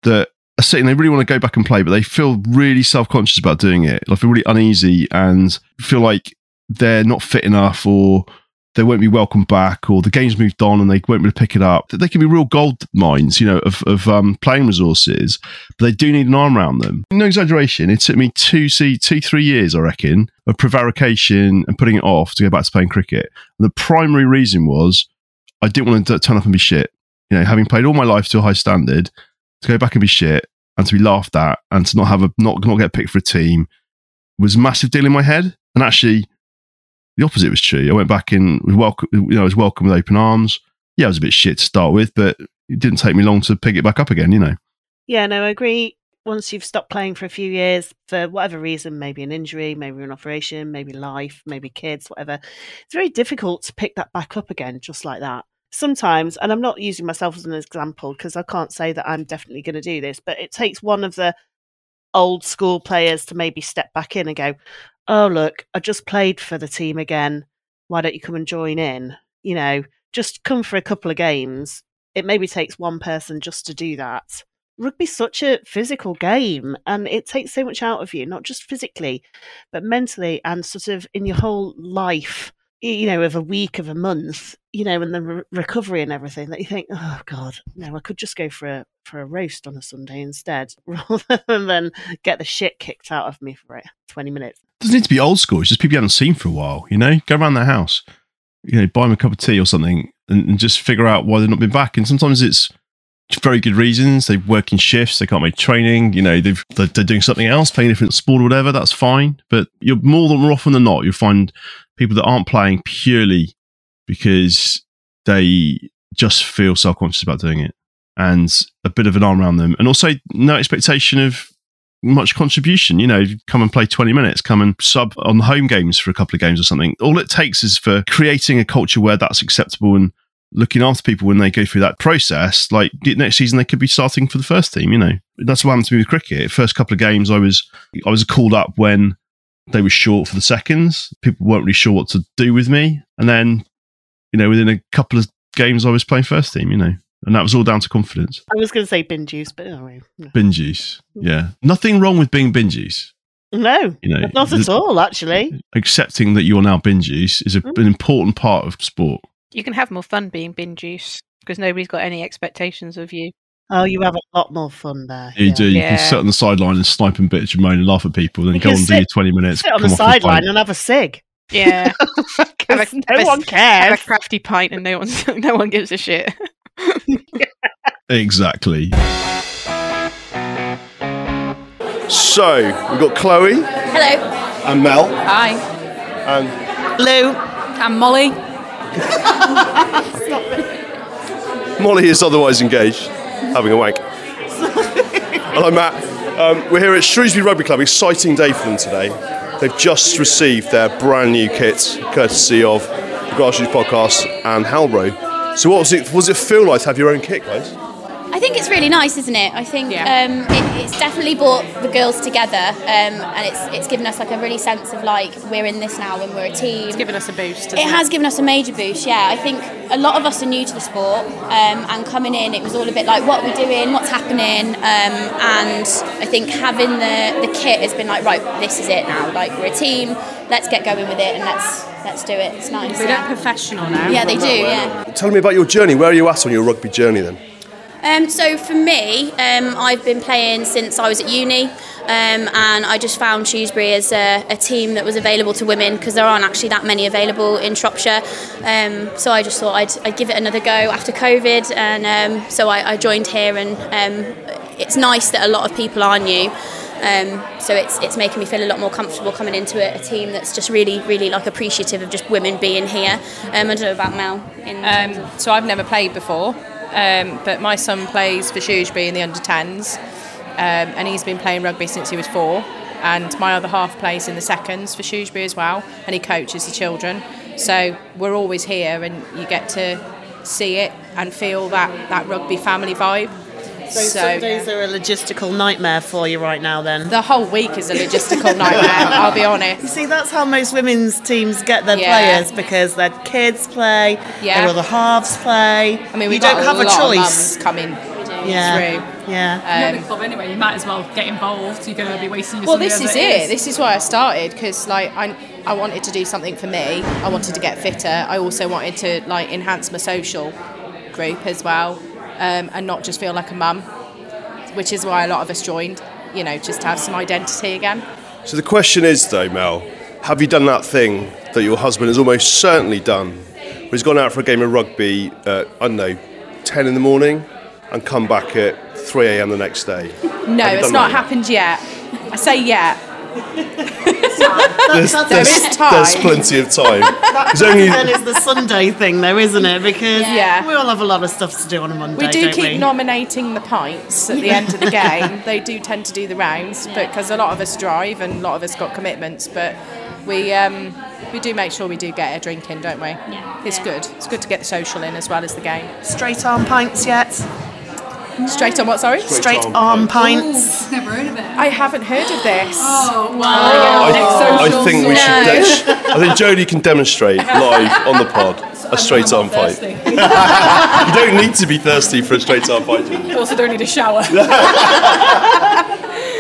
that are sitting, they really want to go back and play, but they feel really self conscious about doing it. Like feel really uneasy and feel like they're not fit enough or they won't be welcomed back or the game's moved on and they won't to pick it up. They can be real gold mines, you know, of, of um, playing resources, but they do need an arm around them. No exaggeration. It took me two, see, two, three years, I reckon, of prevarication and putting it off to go back to playing cricket. And the primary reason was I didn't want to turn up and be shit. You know, having played all my life to a high standard, to go back and be shit and to be laughed at and to not have a not not get picked for a team was massive deal in my head. And actually, the opposite was true. I went back in was welcome. You know, I was welcome with open arms. Yeah, I was a bit shit to start with, but it didn't take me long to pick it back up again. You know. Yeah, no, I agree. Once you've stopped playing for a few years, for whatever reason, maybe an injury, maybe an operation, maybe life, maybe kids, whatever, it's very difficult to pick that back up again just like that. Sometimes, and I'm not using myself as an example because I can't say that I'm definitely going to do this, but it takes one of the old school players to maybe step back in and go, Oh, look, I just played for the team again. Why don't you come and join in? You know, just come for a couple of games. It maybe takes one person just to do that rugby's such a physical game and it takes so much out of you not just physically but mentally and sort of in your whole life you know of a week of a month you know and the re- recovery and everything that you think oh god no i could just go for a for a roast on a sunday instead rather than get the shit kicked out of me for it 20 minutes doesn't need to be old school. It's just people you haven't seen for a while. You know, go around their house, you know, buy them a cup of tea or something, and, and just figure out why they've not been back. And sometimes it's very good reasons. They work in shifts. They can't make training. You know, they've they're, they're doing something else, playing a different sport or whatever. That's fine. But you're more than more often than not, you'll find people that aren't playing purely because they just feel self conscious about doing it, and a bit of an arm around them, and also no expectation of much contribution. You know, come and play 20 minutes, come and sub on the home games for a couple of games or something. All it takes is for creating a culture where that's acceptable and looking after people when they go through that process. Like next season, they could be starting for the first team. You know, that's what happened to me with cricket. First couple of games, I was I was called up when they were short for the seconds. People weren't really sure what to do with me, and then you know, within a couple of games, I was playing first team. You know. And that was all down to confidence. I was going to say bin juice, but anyway. No. Bin juice. Yeah. Nothing wrong with being bin juice. No, You know, not at all, actually. accepting that you're now bin juice is a, Mm. an important part of sport. You can have more fun being bin juice because nobody's got any expectations of you. Oh, you have a lot more fun there. You yeah. do. You Yeah. can sit on the sideline and snipe and bitch and moan and laugh at people, then You go can and do your 20 minutes. Sit on come the sideline and have a cig. Yeah, Have a- 'Cause no have a- one have cares. a crafty pint and no one's no one gives a shit. Exactly. So, we've got Chloe Hello. and Mel Hi. and Lou, I'm Molly. Molly is otherwise engaged, having a wank. Hello, Matt. Um, we're here at Shrewsbury Rugby Club. Exciting day for them today. They've just received their brand new kit, courtesy of the Grassroots Podcast and Halbro. So, what was it? Was it feel like to have your own kit, guys? I think it's really nice, isn't it? I think Yeah. um, it, it's definitely brought the girls together, um, and it's it's given us like a really sense of like we're in this now and we're a team. It's given us a boost. it has given us a major boost, yeah. I think a lot of us are new to the sport, um, and coming in, it was all a bit like, what we're we doing? What's happening? Um, and I think having the, the kit has been like, right, this is it now. Like we're a team. Let's get going with it, and let's let's do it. It's nice. We're yeah. professional now. yeah, they do. Yeah. Tell me about your journey. Where are you at on your rugby journey then? Um, so for me, um, I've been playing since I was at uni, um, and I just found Shrewsbury as a, a team that was available to women because there aren't actually that many available in Shropshire. Um, so I just thought I'd, I'd give it another go after COVID, and um, so I, I joined here, and um, it's nice that a lot of people are new. So it's it's making me feel a lot more comfortable coming into a, a team that's just really really like appreciative of just women being here. I don't know about Mel. So I've never played before, um, but my son plays for Shrewsbury in the under 10s, um, and he's been playing rugby since he was four. And my other half plays in the seconds for Shrewsbury as well, and he coaches the children. So we're always here, and you get to see it and feel that, that rugby family vibe. So, Sundays are a logistical nightmare for you right now, then. the whole week is a logistical nightmare. I'll be honest. You see, that's how most women's teams get their Yeah. players because their kids play, Yeah. their other halves play. I mean, we've don't got have a a choice. of mums coming yeah, through. yeah. You're um, club anyway. You might as well get involved. You're going to be wasting your time. Well, this is it. This is why I started because like I, I wanted to do something for me. I wanted to get fitter. I also wanted to like enhance my social group as well, um, and not just feel like a mum, which is why a lot of us joined. You know, just to have some identity again. So the question is, though, Mel, have you done that thing that your husband has almost certainly done? Where he's gone out for a game of rugby at, I don't know, 10 in the morning and come back at 3 a.m. the next day? No, it's not that happened yet. I say yet. There's, that's- there's, There is time. there's plenty of time. There's only, Then it's the Sunday thing, though, isn't it? Because Yeah. we all have a lot of stuff to do on a Monday. We do don't keep we? nominating the pints at the end of the game. They do tend to do the rounds, but because a lot of us drive and a lot of us got commitments, but we um, we do make sure we do get a drink in, don't we? Yeah. It's Yeah. good. It's good to get the social in as well as the game. straight arm pints yet? Straight on what? Sorry. Straight arm pints. Never heard of it. I haven't heard of this. Oh, wow. Oh, I, I think we should. de- I think Jodie can demonstrate live on the pod a straight arm fight. you don't need to be thirsty for a straight arm fight. Jodie. Also, don't need a shower.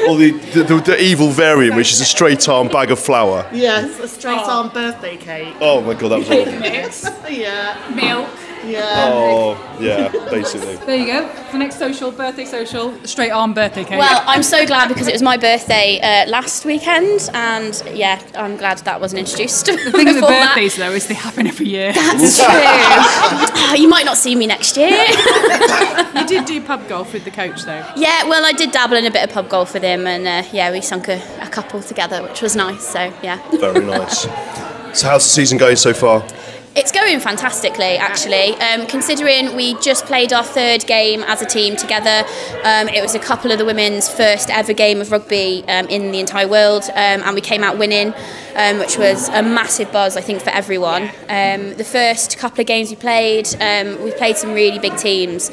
Or the, the, the, the evil variant, which is a straight arm bag of flour. Yes, a straight arm birthday cake. Oh my god, that was awful. Mix, Yeah. milk, Oh, yeah, basically. There you go. The next social, birthday social, straight on birthday cake. Well, I'm so glad because it was my birthday uh, last weekend, and yeah, I'm glad that wasn't introduced. the thing with birthdays though is they happen every year. That's true. Oh, you might not see me next year. you did do pub golf with the coach though. yeah, well, I did dabble in a bit of pub golf with him, and uh, yeah, we sunk a, a couple together, which was nice. So yeah. Very nice. So, how's the season going so far? It's going fantastically, actually. Um, considering we just played our third game as a team together, um, it was a couple of the women's first ever game of rugby um, in the entire world, um, and we came out winning, um, which was a massive buzz, I think, for everyone. Um, the first couple of games we played, we played some really big teams.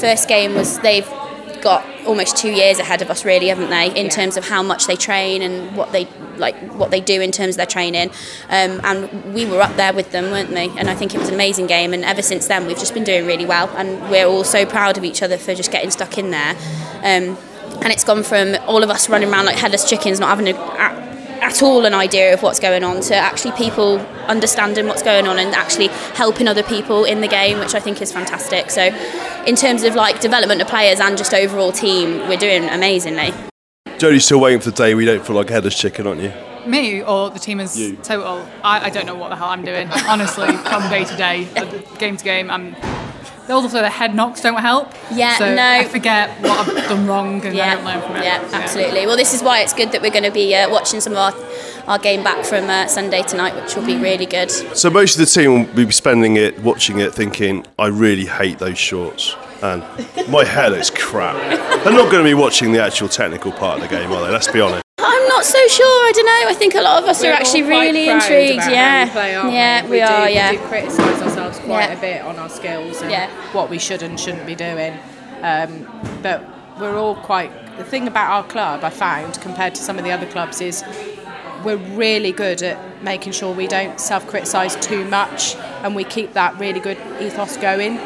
First game was they've got almost two years ahead of us, really, haven't they? In terms of how much they train and what they like, what they do in terms of their training. Um, and we were up there with them, weren't we? And I think it was an amazing game. And ever since then, we've just been doing really well. And we're all so proud of each other for just getting stuck in there. Um, and it's gone from all of us running around like headless chickens, not having a, at, at all an idea of what's going on, to actually people understanding what's going on and actually helping other people in the game, which I think is fantastic. So, in terms of like development of players and just overall team, we're doing amazingly. Jodie's still waiting for the day we don't feel like a headless chicken, aren't you? Me or the team as You. total? I, I don't know what the hell I'm doing. Honestly, from day to day, game to game, I'm. Also, the head knocks don't help. Yeah, so no. I forget what I've done wrong and I Yeah, don't learn from it. yeah, absolutely. Well, this is why it's good that we're going to be uh, watching some of our, our game back from uh, Sunday tonight, which will be really good. So, most of the team will be spending it, watching it, thinking, I really hate those shorts. And my hair looks crap. They're not going to be watching the actual technical part of the game, are they? Let's be honest. I'm not so sure. I don't know. I think a lot of us We're are actually really intrigued. Yeah, we play, yeah, we? we, do, are. Yeah, we do criticise ourselves quite Yeah. a bit on our skills and Yeah. what we should and shouldn't be doing. Um, but we're all quite. The thing about our club, I found, compared to some of the other clubs, is we're really good at making sure we don't self-criticise too much, and we keep that really good ethos going,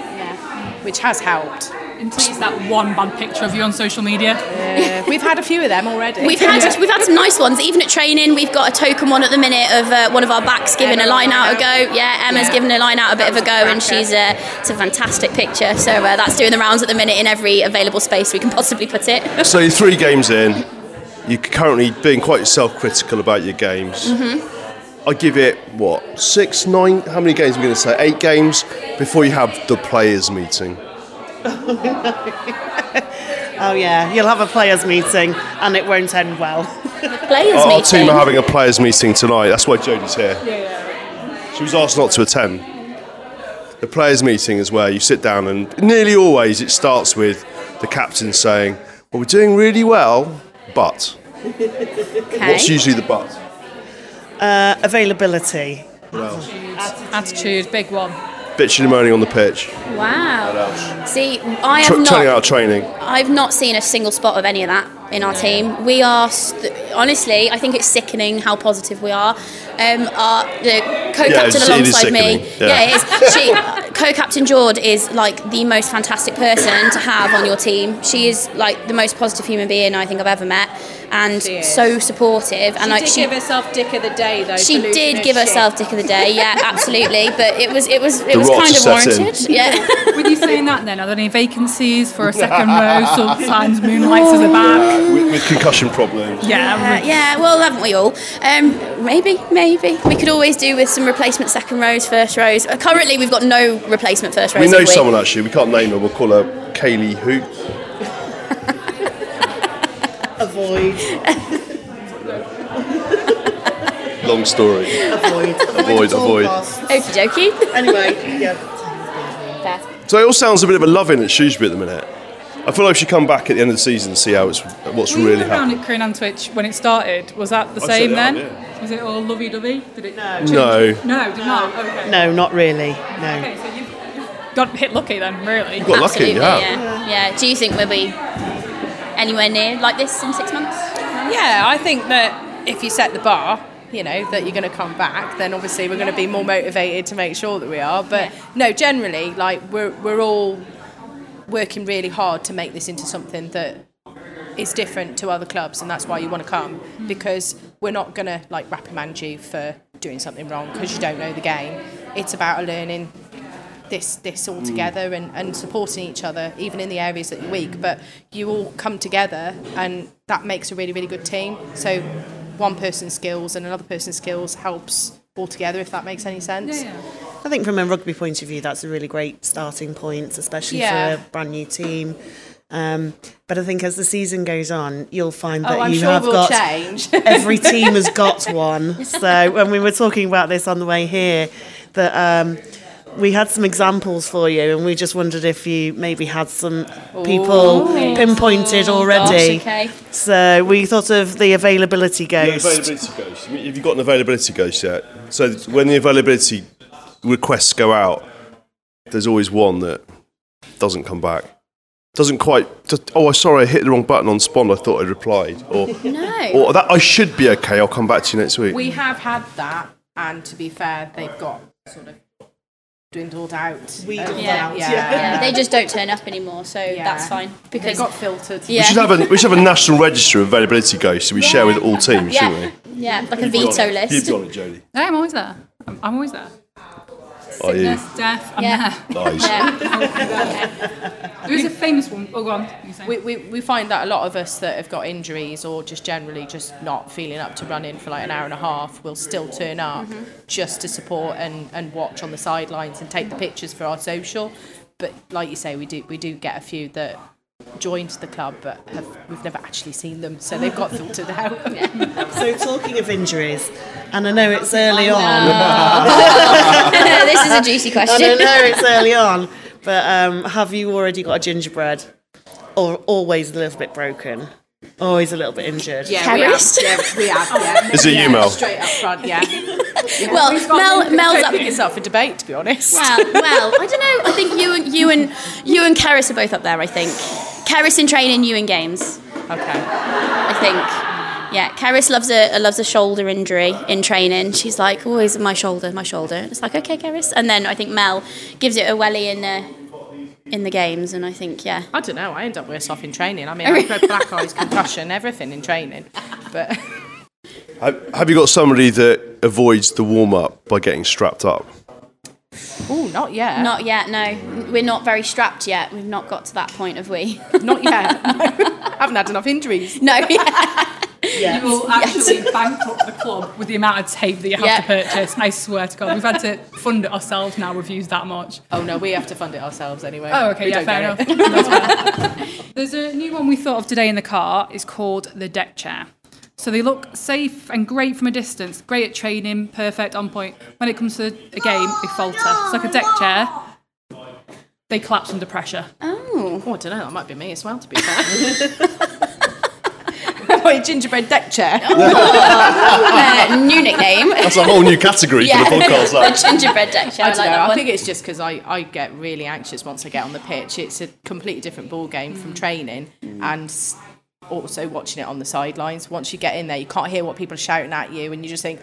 which has helped. Until it's that one bad picture of you on social media. Uh, we've had a few of them already. We've had we've had some nice ones. Even at training, we've got a token one at the minute of uh, one of our backs giving a line out a go. Yeah, Emma's Yeah. giving a line out a bit of a go, and she's uh, it's a fantastic picture. So uh, that's doing the rounds at the minute in every available space we can possibly put it. So, you're three games in, you're currently being quite self critical about your games. hmm I give it, what, six, nine? How many games am I going to say? Eight games before you have the players' meeting. Oh yeah, you'll have a players' meeting and it won't end well. Players' Our team are having a players' meeting tonight. That's why Jodie's here. Yeah. She was asked not to attend. The players' meeting is where you sit down, and nearly always it starts with the captain saying, Well, we're doing really well, but. What's usually the but? Uh, availability. What else? Attitude, big one. Bitching and moaning on the pitch. Wow. See, I have Tr- not. turning out of training. I've not seen a single spot of any of that in our team. We are, st- honestly, I think it's sickening how positive we are. Um, our the co-captain Yeah, it's- it is alongside me, yeah. yeah, it is. She, co-captain Jord is like the most fantastic person to have on your team. She is like the most positive human being I think I've ever met, and so supportive. She and like did she give herself dick of the day though. she did give shit. herself dick of the day, yeah, absolutely. But it was it was it The was kind of set in. warranted, yeah. With you saying that, then are there any vacancies for a second row? Sometimes Moonlights as a back. With, with concussion problems. Yeah. Uh, yeah, well, haven't we all? Um, maybe, maybe. We could always do with some replacement second rows, first rows. Uh, currently, we've got no replacement first rows. We know have someone actually, we can't name her, we'll call her Kaylee Hoot. Avoid. Long story. Avoid. Avoid, avoid. Okie dokie. Anyway, yeah. So it all sounds a bit of a loving at Shrewsbury at the minute. I feel like we should come back at the end of the season and see how it's what's Were you really around happening. at Crewe and Nantwich when it started? Was that the I same set it up, then? Was it all lovey dovey? Did it? No. No. No, did not. Okay. No, not really. No. Okay, so you've, you've got hit lucky then, really. You got lucky, yeah. yeah. Yeah. Do you think we'll be anywhere near like this in six months? Yeah, I think that if you set the bar, you know, that you're going to come back, then obviously we're going to be more motivated to make sure that we are. But no, generally, like we're we're all working really hard to make this into something that is different to other clubs, and that's why you want to come because we're not going to like reprimand you for doing something wrong because you don't know the game. It's about learning this this all Mm. together and, and supporting each other even in the areas that you're weak. But you all come together and that makes a really really good team. So one person's skills and another person's skills helps all together if that makes any sense I think from a rugby point of view, that's a really great starting point, especially Yeah. for a brand new team. Um, but I think as the season goes on, you'll find Oh, that I'm you sure have we'll got change. every team has got one. So when we were talking about this on the way here, that um, we had some examples for you, and we just wondered if you maybe had some people Ooh. pinpointed Oh, already. gosh, okay. So we thought of the availability The ghost. availability ghost. Have you got an availability ghost yet? So when the availability requests go out, there's always one that doesn't come back. Doesn't quite. Just, oh, sorry, I hit the wrong button on Spond. I thought I'd replied. Or, No. or that I should be okay. I'll come back to you next week. we have had that and to be fair they've got sort of dwindled out We yeah, that. yeah. yeah, they just don't turn up anymore, so that's fine. Because they got filtered Yeah. We should have a we should have a national register of availability ghosts so we share with all teams, yeah, shouldn't we? yeah, like a we? You'd be veto list. You'd be on it, Jodie. I'm always there. I'm, I'm always there. Oh, Are you? Sickness, death, I'm Yeah. there. Nice. Yeah. There is a famous one. Oh, go on. We, we, we find that a lot of us that have got injuries or just generally just not feeling up to run in for like an hour and a half will still turn up mm-hmm. just to support and, and watch on the sidelines and take the pictures for our social. But like you say, we do we do get a few that joined the club but have, we've never actually seen them, so they've got filtered out. So talking of injuries, and I know it's early on. this is a juicy And I know it's early on, but um, have you already got a gingerbread? Or always a little bit broken? Always a little bit injured? Yeah, we have. Yeah, we have. Yeah. Is it you, Mel? Straight up front, yeah. Well, Mel, Mel's up. think it's up for debate, to be honest. Well, well, I don't know. I think you and you and you and Keris are both up there. I think Keris in training, you in games. Okay. I think. Yeah, Keris loves a loves a shoulder injury in training. She's like, always my shoulder, my shoulder. It's like, okay, Keris. And then I think Mel gives it a welly in uh, in the games, and I think, yeah. I don't know. I end up worse off in training. I mean, I've had black eyes, concussion, everything in training. But Have, have you got somebody that avoids the warm up by getting strapped up? oh, not yet. Not yet, no. We're not very strapped yet. We've not got to that point, have we? Not yet. haven't had enough injuries. no, yeah. You will actually bankrupt the club with the amount of tape that you have Yeah. to purchase. I swear to God, we've had to fund it ourselves now. We've used that much. Oh no, we have to fund it ourselves anyway. Oh, okay, We yeah, fair enough. fair. There's a new one we thought of today in the car. It's called the deck chair. So they look safe and great from a distance, great at training, perfect on point. When it comes to a game, they falter. It's like a deck chair. They collapse under pressure. Oh. Oh, I don't know. That might be me as well. To be fair. My gingerbread deck chair. Uh, new nickname. That's a whole new category yeah. for the podcast. the gingerbread deck chair. I I, don't like know. that I one. think it's just because I, I get really anxious once I get on the pitch. It's a completely different ball game from training and s- also watching it on the sidelines. Once you get in there, you can't hear what people are shouting at you, and you just think,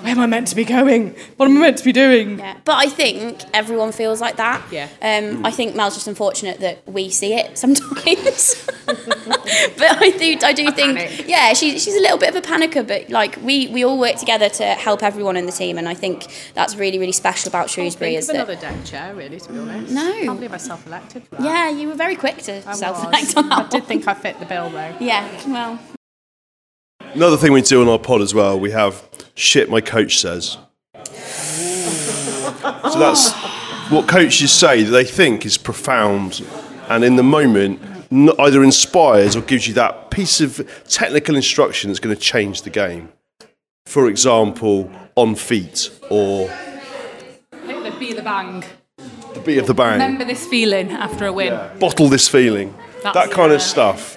"Where am I meant to be going? What am I meant to be doing?" Yeah, but I think everyone feels like that. Yeah. Um, I think Mel's just unfortunate that we see it sometimes. but I do, I do think, yeah, she, she's a little bit of a panicker. But like we, we all work together to help everyone in the team, and I think that's really, really special about Shrewsbury. Think Is of that another deck chair, really, to be honest. No. I can't believe I self-elected for that. yeah, you were very quick to self elect was. on I that. did think I fit the bill though. Yeah, well, Another thing we do on our pod as well, we have shit my coach says. So that's what coaches say that they think is profound and in the moment either inspires or gives you that piece of technical instruction that's going to change the game. For example, on feet or Hit the beat of the bang. the beat of the bang, Remember this feeling after a win. bottle this feeling, That's- that kind of stuff.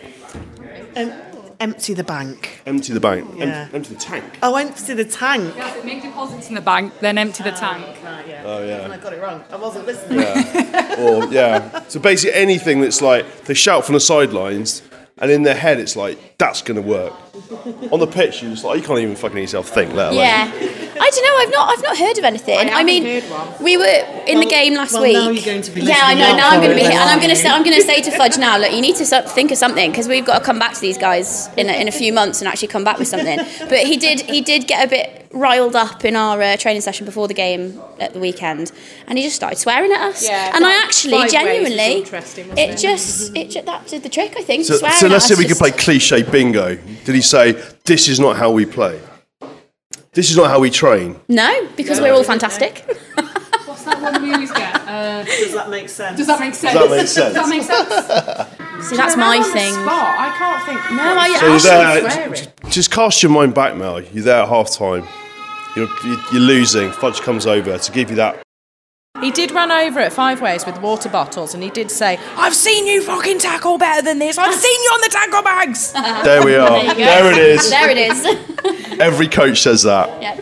Um, empty the bank. Empty the bank, em- Yeah. empty the tank. Oh, empty the tank. Yes, make deposits in the bank, then empty the tank. Ah, oh yeah. I got it wrong. I wasn't listening. Yeah. or yeah. So basically anything that's like they shout from the sidelines and in their head it's like that's gonna work. On the pitch you're just like you can't even fucking yourself think that. yeah. I don't know. I've not, I've not heard of anything. I, haven't mean, heard one. we were in the game last well, week. now you're going to be yeah, I know. Now I'm going to be, here, and I'm going to say, I'm going to say to Fudge now. Look, you need to think of something because we've got to come back to these guys in a, in a few months and actually come back with something. But he did, he did get a bit riled up in our uh, training session before the game at the weekend, and he just started swearing at us. Yeah, and I actually five ways was genuinely, it it? just it ju- that did the trick. I think. So, swearing so let's see if we can just- play cliche bingo. Did he say, this is not how we play? This is not how we train? No, because we're all fantastic. What's that one we always get? Uh, Does that make sense? does that make sense? that make sense? Does that make sense? See, that's my I'm on the thing. Spot. I can't think. No, I So you're actually there, swearing. j- just cast your mind back, Mel. You're there at half time. You're, you- you're losing. Fudge comes over to give you that. He did run over at five ways with water bottles, and he did say, "I've seen you fucking tackle better than this. I've seen you on the tackle bags." There we are. There there it is. There it is. Every coach says that. yeah.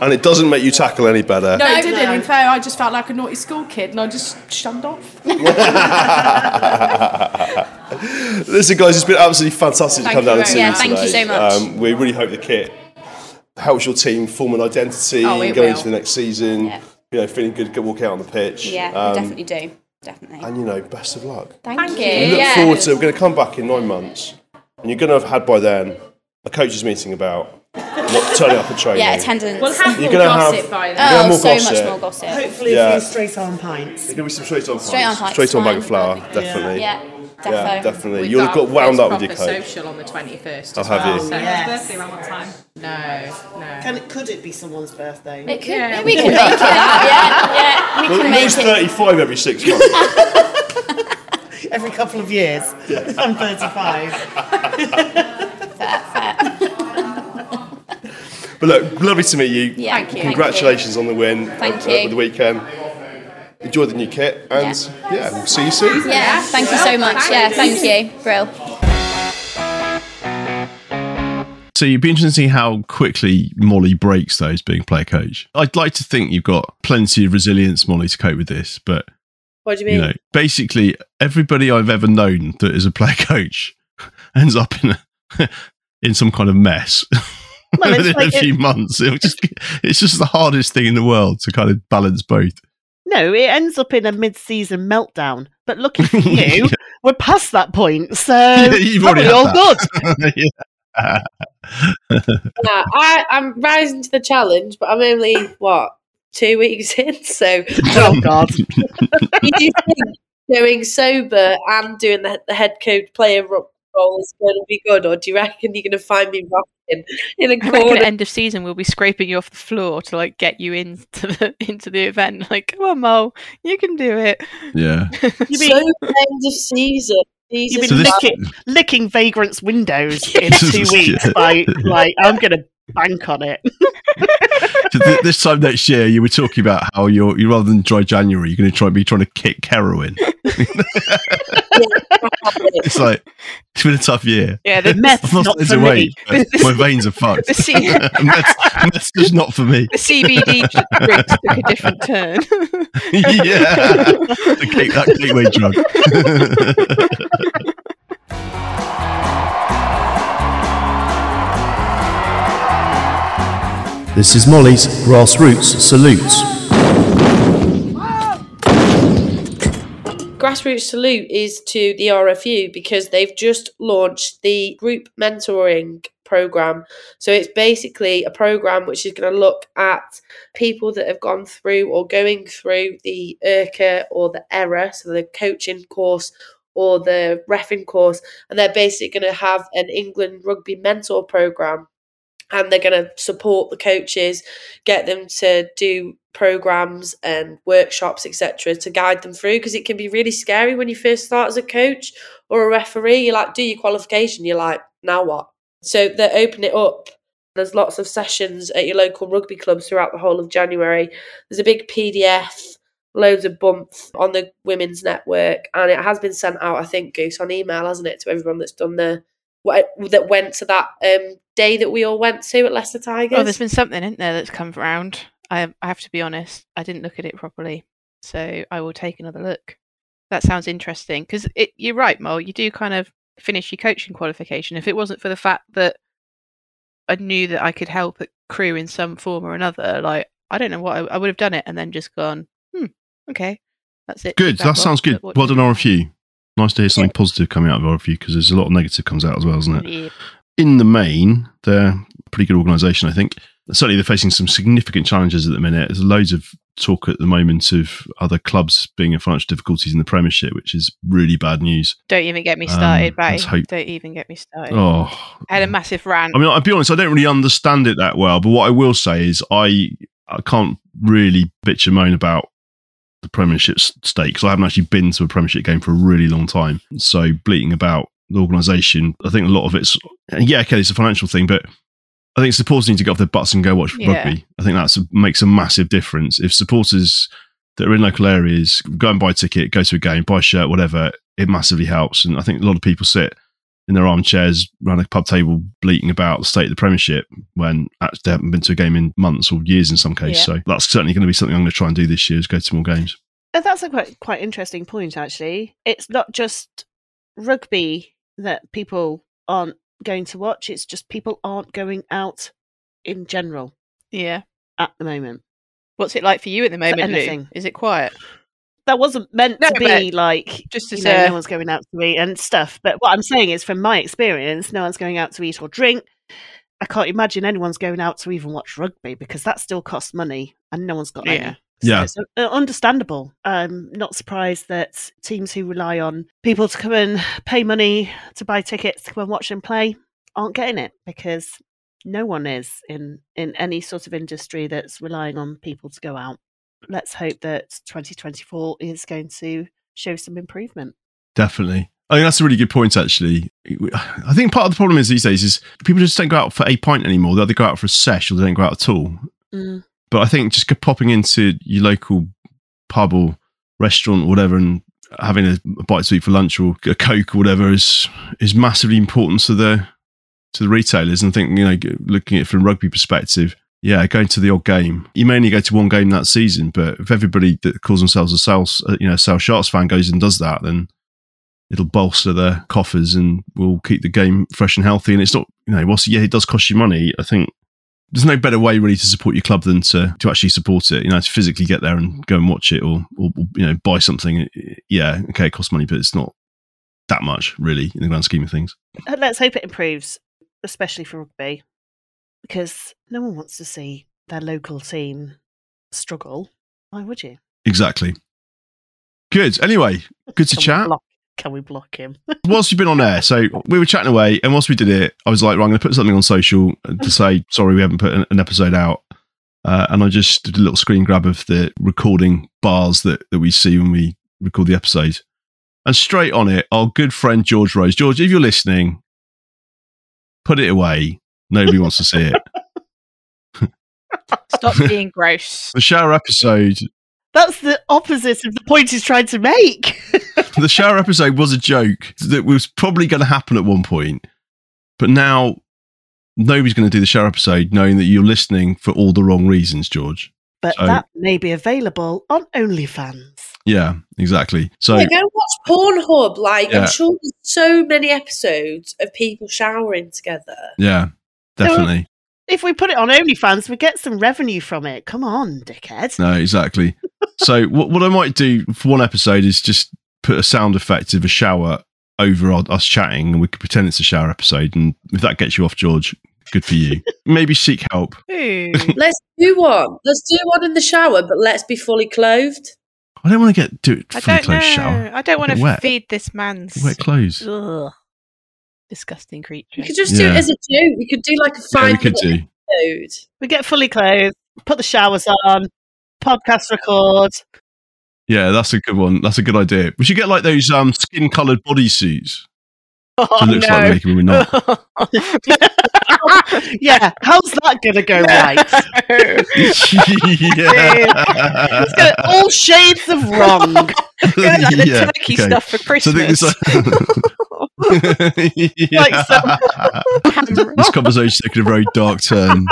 And it doesn't make you tackle any better. No, No, it didn't. no. In fact, I just felt like a naughty school kid, and I just shunned off. Listen, guys, it's been absolutely fantastic Thank to come down and see very you much. Yeah, thank you so much. Um, we really hope the kit helps your team form an identity Oh, it going will. into the next season. Yeah. You know, feeling good, go walk out on the pitch. Yeah, Um, we definitely do. Definitely. And you know, best of luck. Thank, you. We look yeah. forward to. We're going to come back in nine months, and you're going to have had by then a coaches meeting about what, turning up at training. Yeah, attendance. We'll have You're more gonna have- gossip by You're then. oh, more so gossip. much more gossip. Hopefully, Yeah. a few straight on pints. There's going to be some straight on Straight on pints, pints, straight on bag of fine. flour, definitely. Yeah, Yeah, definitely. We've You'll have got wound up with your proper coach. social on the 21st. I'll as have well, you. so- Yes. Birthday around that time. No, no. Can it, could it be someone's birthday? It could, Yeah, we we can make it that. Yeah, yeah. We Well, can you make lose it. 35 every six months. Every couple of years. I'm 35. Fair, fair. but look, lovely to meet you. Yeah, Thank you. Congratulations on the win Thank at, you. at the weekend. Enjoy the new kit, and yeah, we'll see you soon. Yeah, thank you so much. Yeah, thank you. Brill. So you'd be interested to see how quickly Molly breaks those being player coach. I'd like to think you've got plenty of resilience, Molly, to cope with this, but What do you mean? you know, basically everybody I've ever known that is a player coach ends up in a, in some kind of mess. Well, within like a few it- months, it just, it's just the hardest thing in the world to kind of balance both. No, it ends up in a mid-season meltdown. But lucky for you, we're past that point, so You've already probably all that. good. Yeah. Nah, I, I'm rising to the challenge, but I'm only what two weeks in, so Oh God! you do think going sober and doing the, the head coach player ro- is going to be good, or do you reckon you're going to find me rocking in a I reckon at corner? end of season we'll be scraping you off the floor to like get you into the into the event. Like, come on, Mo, you can do it. yeah. You so mean end of season. you've been So this- licking, licking vagrants' windows in two weeks? good. Like, like I'm gonna bank on it. So th- this time next year, you were talking about how you're you rather than dry January, you're going to try be trying to kick heroin. It's like it's been a tough year. Yeah, the Meth's I've lost not for of me. my veins are fucked. The, C- Meth's, meth's just not for me. the CBD drinks took a different turn. yeah, the cake, that gateway drug. This is Molly's Grassroots Salutes. Grassroots salute is to the RFU because they've just launched the group mentoring program. So it's basically a program which is going to look at people that have gone through or going through the ERCA or the ERRA, so the coaching course or the refing course, and they're basically going to have an England rugby mentor program and they're going to support the coaches, get them to do programs and workshops, etc., to guide them through because it can be really scary when you first start as a coach or a referee. You're like do your qualification, you're like, now what? So they open it up. There's lots of sessions at your local rugby clubs throughout the whole of January. There's a big PDF, loads of bumps on the women's network, and it has been sent out, I think, Goose, on email, hasn't it, to everyone that's done the that went to that um, day that we all went to at Leicester Tigers. oh, there's been something in there that's come around. I, I have to be honest, I didn't look at it properly, so I will take another look. That sounds interesting because you're right, Mo. You do kind of finish your coaching qualification. If it wasn't for the fact that I knew that I could help at Crewe in some form or another, like I don't know what I, I would have done it and then just gone, hmm, okay, that's it. Good. tick That box, sounds good. Well do done, you RFU. Nice to hear something positive coming out of our RFU because there's a lot of negative comes out as well, isn't it? Yeah. In the main, they're a pretty good organisation, I think. certainly they're facing some significant challenges at the minute. There's loads of talk at the moment of other clubs being in financial difficulties in the Premiership, which is really bad news. Don't even get me started, Um, hope- Don't even get me started. Oh, I had a massive rant. I mean, I'll be honest, I don't really understand it that well, but what I will say is I I can't really bitch and moan about the Premiership s- state because I haven't actually been to a Premiership game for a really long time. So bleating about the organisation, I think a lot of it's yeah, okay, it's a financial thing, but I think supporters need to get off their butts and go watch Yeah. rugby. I think that makes a massive difference. If supporters that are in local areas go and buy a ticket, go to a game, buy a shirt, whatever, it massively helps. And I think a lot of people sit in their armchairs around a pub table bleating about the state of the Premiership when actually they haven't been to a game in months or years in some cases. Yeah. So that's certainly going to be something I'm going to try and do this year is go to more games. And that's a quite quite interesting point, actually. It's not just rugby that people aren't going to watch; it's just people aren't going out in general Yeah. at the moment. What's it like for you at the moment, Lou? anything. Is it quiet? That wasn't meant No, to be like just you as know, a- no one's going out to eat and stuff. But what I'm saying is, from my experience, no one's going out to eat or drink. I can't imagine anyone's going out to even watch rugby because that still costs money, and no one's got Yeah. any. Yeah. It's uh, understandable. I'm not surprised that teams who rely on people to come and pay money to buy tickets to come and watch them play aren't getting it because no one is in, in any sort of industry that's relying on people to go out. Let's hope that 2024 is going to show some improvement. Definitely. I think that's a really good point, actually. I think part of the problem is these days is people just don't go out for a pint anymore. They either go out for a sesh or they don't go out at all. Mm. But I think just popping into your local pub or restaurant or whatever and having a, a bite to eat for lunch or a coke or whatever is is massively important to the to the retailers. And I think you know, looking at it from a rugby perspective, yeah, going to the odd game. You may only go to one game that season, but if everybody that calls themselves a South, uh, you know, Sale Sharks fan goes and does that, then it'll bolster their coffers and will keep the game fresh and healthy. And it's not, you know, whilst yeah, it does cost you money. I think there's no better way really to support your club than to to actually support it. You know, to physically get there and go and watch it, or or, or, you know, buy something. Yeah, okay, it costs money, but it's not that much really in the grand scheme of things. Uh, Let's hope it improves, especially for rugby, because no one wants to see their local team struggle. Why would you? Exactly. Good. Anyway, good to Can we chat. block- Can we block him? whilst you've been on air, so we were chatting away, and whilst we did it, I was like, right, I'm going to put something on social to say, sorry, we haven't put an, an episode out. Uh, and I just did a little screen grab of the recording bars that, that we see when we record the episode. And straight on it, our good friend George Rose. George, if you're listening, put it away. Nobody wants to see it. Stop being gross. The shower episode, That's the opposite of the point he's trying to make. the shower episode was a joke that was probably going to happen at one point, but now nobody's going to do the shower episode knowing that you're listening for all the wrong reasons, George. But So- that may be available on OnlyFans. Yeah, exactly. So yeah, go watch Pornhub. Like, Yeah. I'm sure there's so many episodes of people showering together. yeah, definitely. If we put it on OnlyFans, we get some revenue from it. Come on, dickhead. No, exactly. so what what I might do for one episode is just put a sound effect of a shower over our, us chatting, and we could pretend it's a shower episode. And if that gets you off, George, good for you. Maybe seek help. let's do one. Let's do one in the shower, but let's be fully clothed. I don't want to get do it I fully don't closed know. shower. I don't want to wet. feed this man's Wet clothes. Ugh. Disgusting creature. We could just do it as a joke. We could do like a five. Yeah, we could do. minute episode. We get fully clothed, put the showers on, podcast record. Yeah, that's a good one. That's a good idea. We should get like those um skin coloured bodysuits. Oh, So it looks no. like making women not. yeah, how's that going to go right? yeah. It's got all shades of wrong. Like the Yeah, turkey okay. stuff for So I think this, this conversation's taking a very dark turn.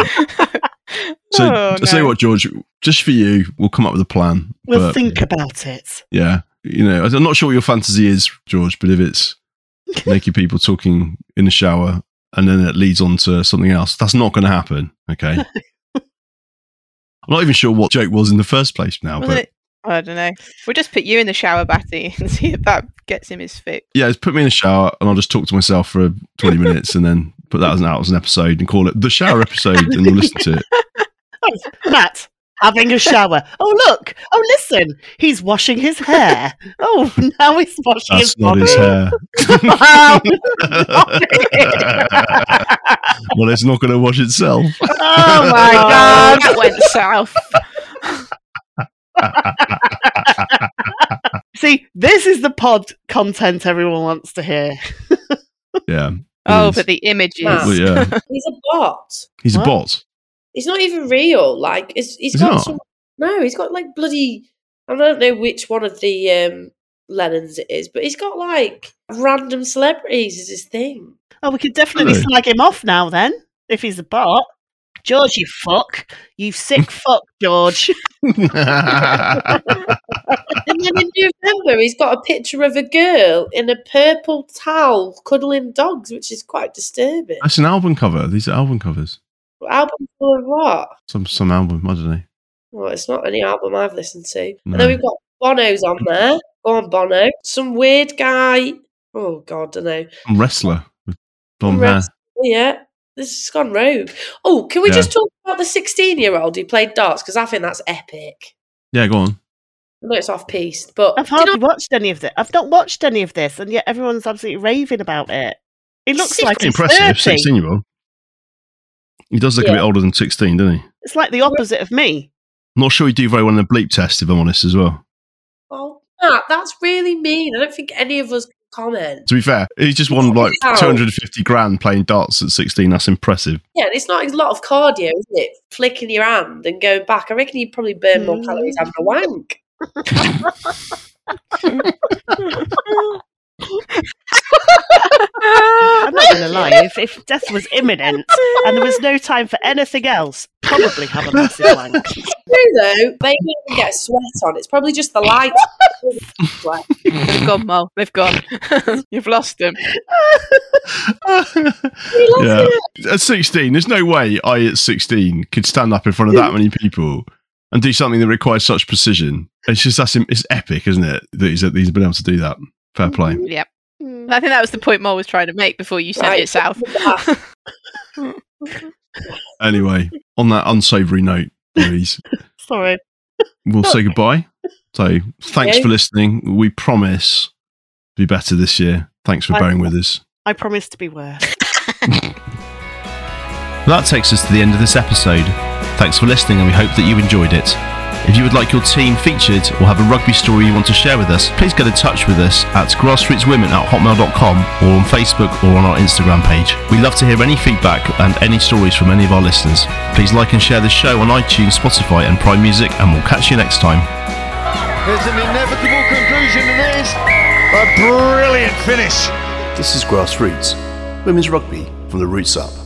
So, Oh, I say what, George, just for you, we'll come up with a plan. We'll but, think about it. yeah, you know, I'm not sure what your fantasy is, George, but if it's naked people talking in the shower and then it leads on to something else, that's not going to happen. Okay. I'm not even sure what joke was in the first place now, Wasn't but it? I don't know. We'll just put you in the shower, Batty, and see if that gets him his fix. yeah, just put me in the shower and I'll just talk to myself for 20 minutes and then put that as an, out as an episode and call it the shower episode and you'll listen to it. Matt, having a shower. Oh, look. Oh, listen. He's washing his hair. Oh, now he's washing his That's not body. his hair. Wow. well, it's not going to wash itself. Oh, my oh, God. That went south. See, this is the pod content everyone wants to hear. Yeah. Oh, is. but the images. Well, yeah. He's a bot. He's What? a bot. He's not even real. Like, it's, he's Is he got not? some. No, he's got like bloody. I don't know which one of the um, Lennons it is, but he's got like random celebrities as his thing. Oh, we could definitely Really? slag him off now then, if he's a bot. George, you fuck. You sick fuck, George. And then in November, he's got a picture of a girl in a purple towel cuddling dogs, which is quite disturbing. That's an album cover. These are album covers. Album full of what? Some some album. I don't know. Well, it's not any album I've listened to. No. And then we've got Bono's on there. Go on, Bono. Some weird guy. Oh, God, don't know. Some wrestler with blonde hair. Yeah, this has gone rogue. Oh, can we Yeah. just talk about the 16 year old who played darts? Because I think that's epic. Yeah, go on. I know it's off piste, but I've do you hardly know, watched any of this. I've not watched any of this, and yet everyone's absolutely raving about it. It looks Sick. like Pretty impressive. 16 year old. He does look a bit older than 16, doesn't he? It's like the opposite of me. Not sure he'd do very well in the bleep test, if I'm honest, as well. oh, Matt, that's really mean. I don't think any of us can comment. To be fair, he just won like Wow. 250 grand playing darts at 16. That's impressive. Yeah, and it's not a lot of cardio, is it? Flicking your hand and going back. I reckon you'd probably burn more calories having a hmm. wank. I'm not going to lie. If, if death was imminent and there was no time for anything else, probably have a massive wank. True though, they don't even get sweat on. It's probably just the light. They've gone, Mo. They've gone. You've lost them. yeah. At 16, there's no way I, at 16, could stand up in front of that many people and do something that requires such precision. It's just, that's, it's epic, isn't it? That he's, that he's been able to do that. Fair play. Mm-hmm. Yep. Mm. I think that was the point Mo was trying to make before you sent Right. it south. Anyway, on that unsavoury note, boys, Sorry. we'll say goodbye. So, thanks Okay. for listening. We promise to be better this year. Thanks for I- bearing with us. I promise to be worse. That takes us to the end of this episode. Thanks for listening, and we hope that you enjoyed it. If you would like your team featured or have a rugby story you want to share with us, please get in touch with us at grassrootswomen at hotmail.com or on Facebook or on our Instagram page. We love to hear any feedback and any stories from any of our listeners. Please like and share the show on iTunes, Spotify, and Prime Music, and we'll catch you next time. There's an inevitable conclusion to this. A brilliant finish. This is Grassroots, women's rugby from the roots up.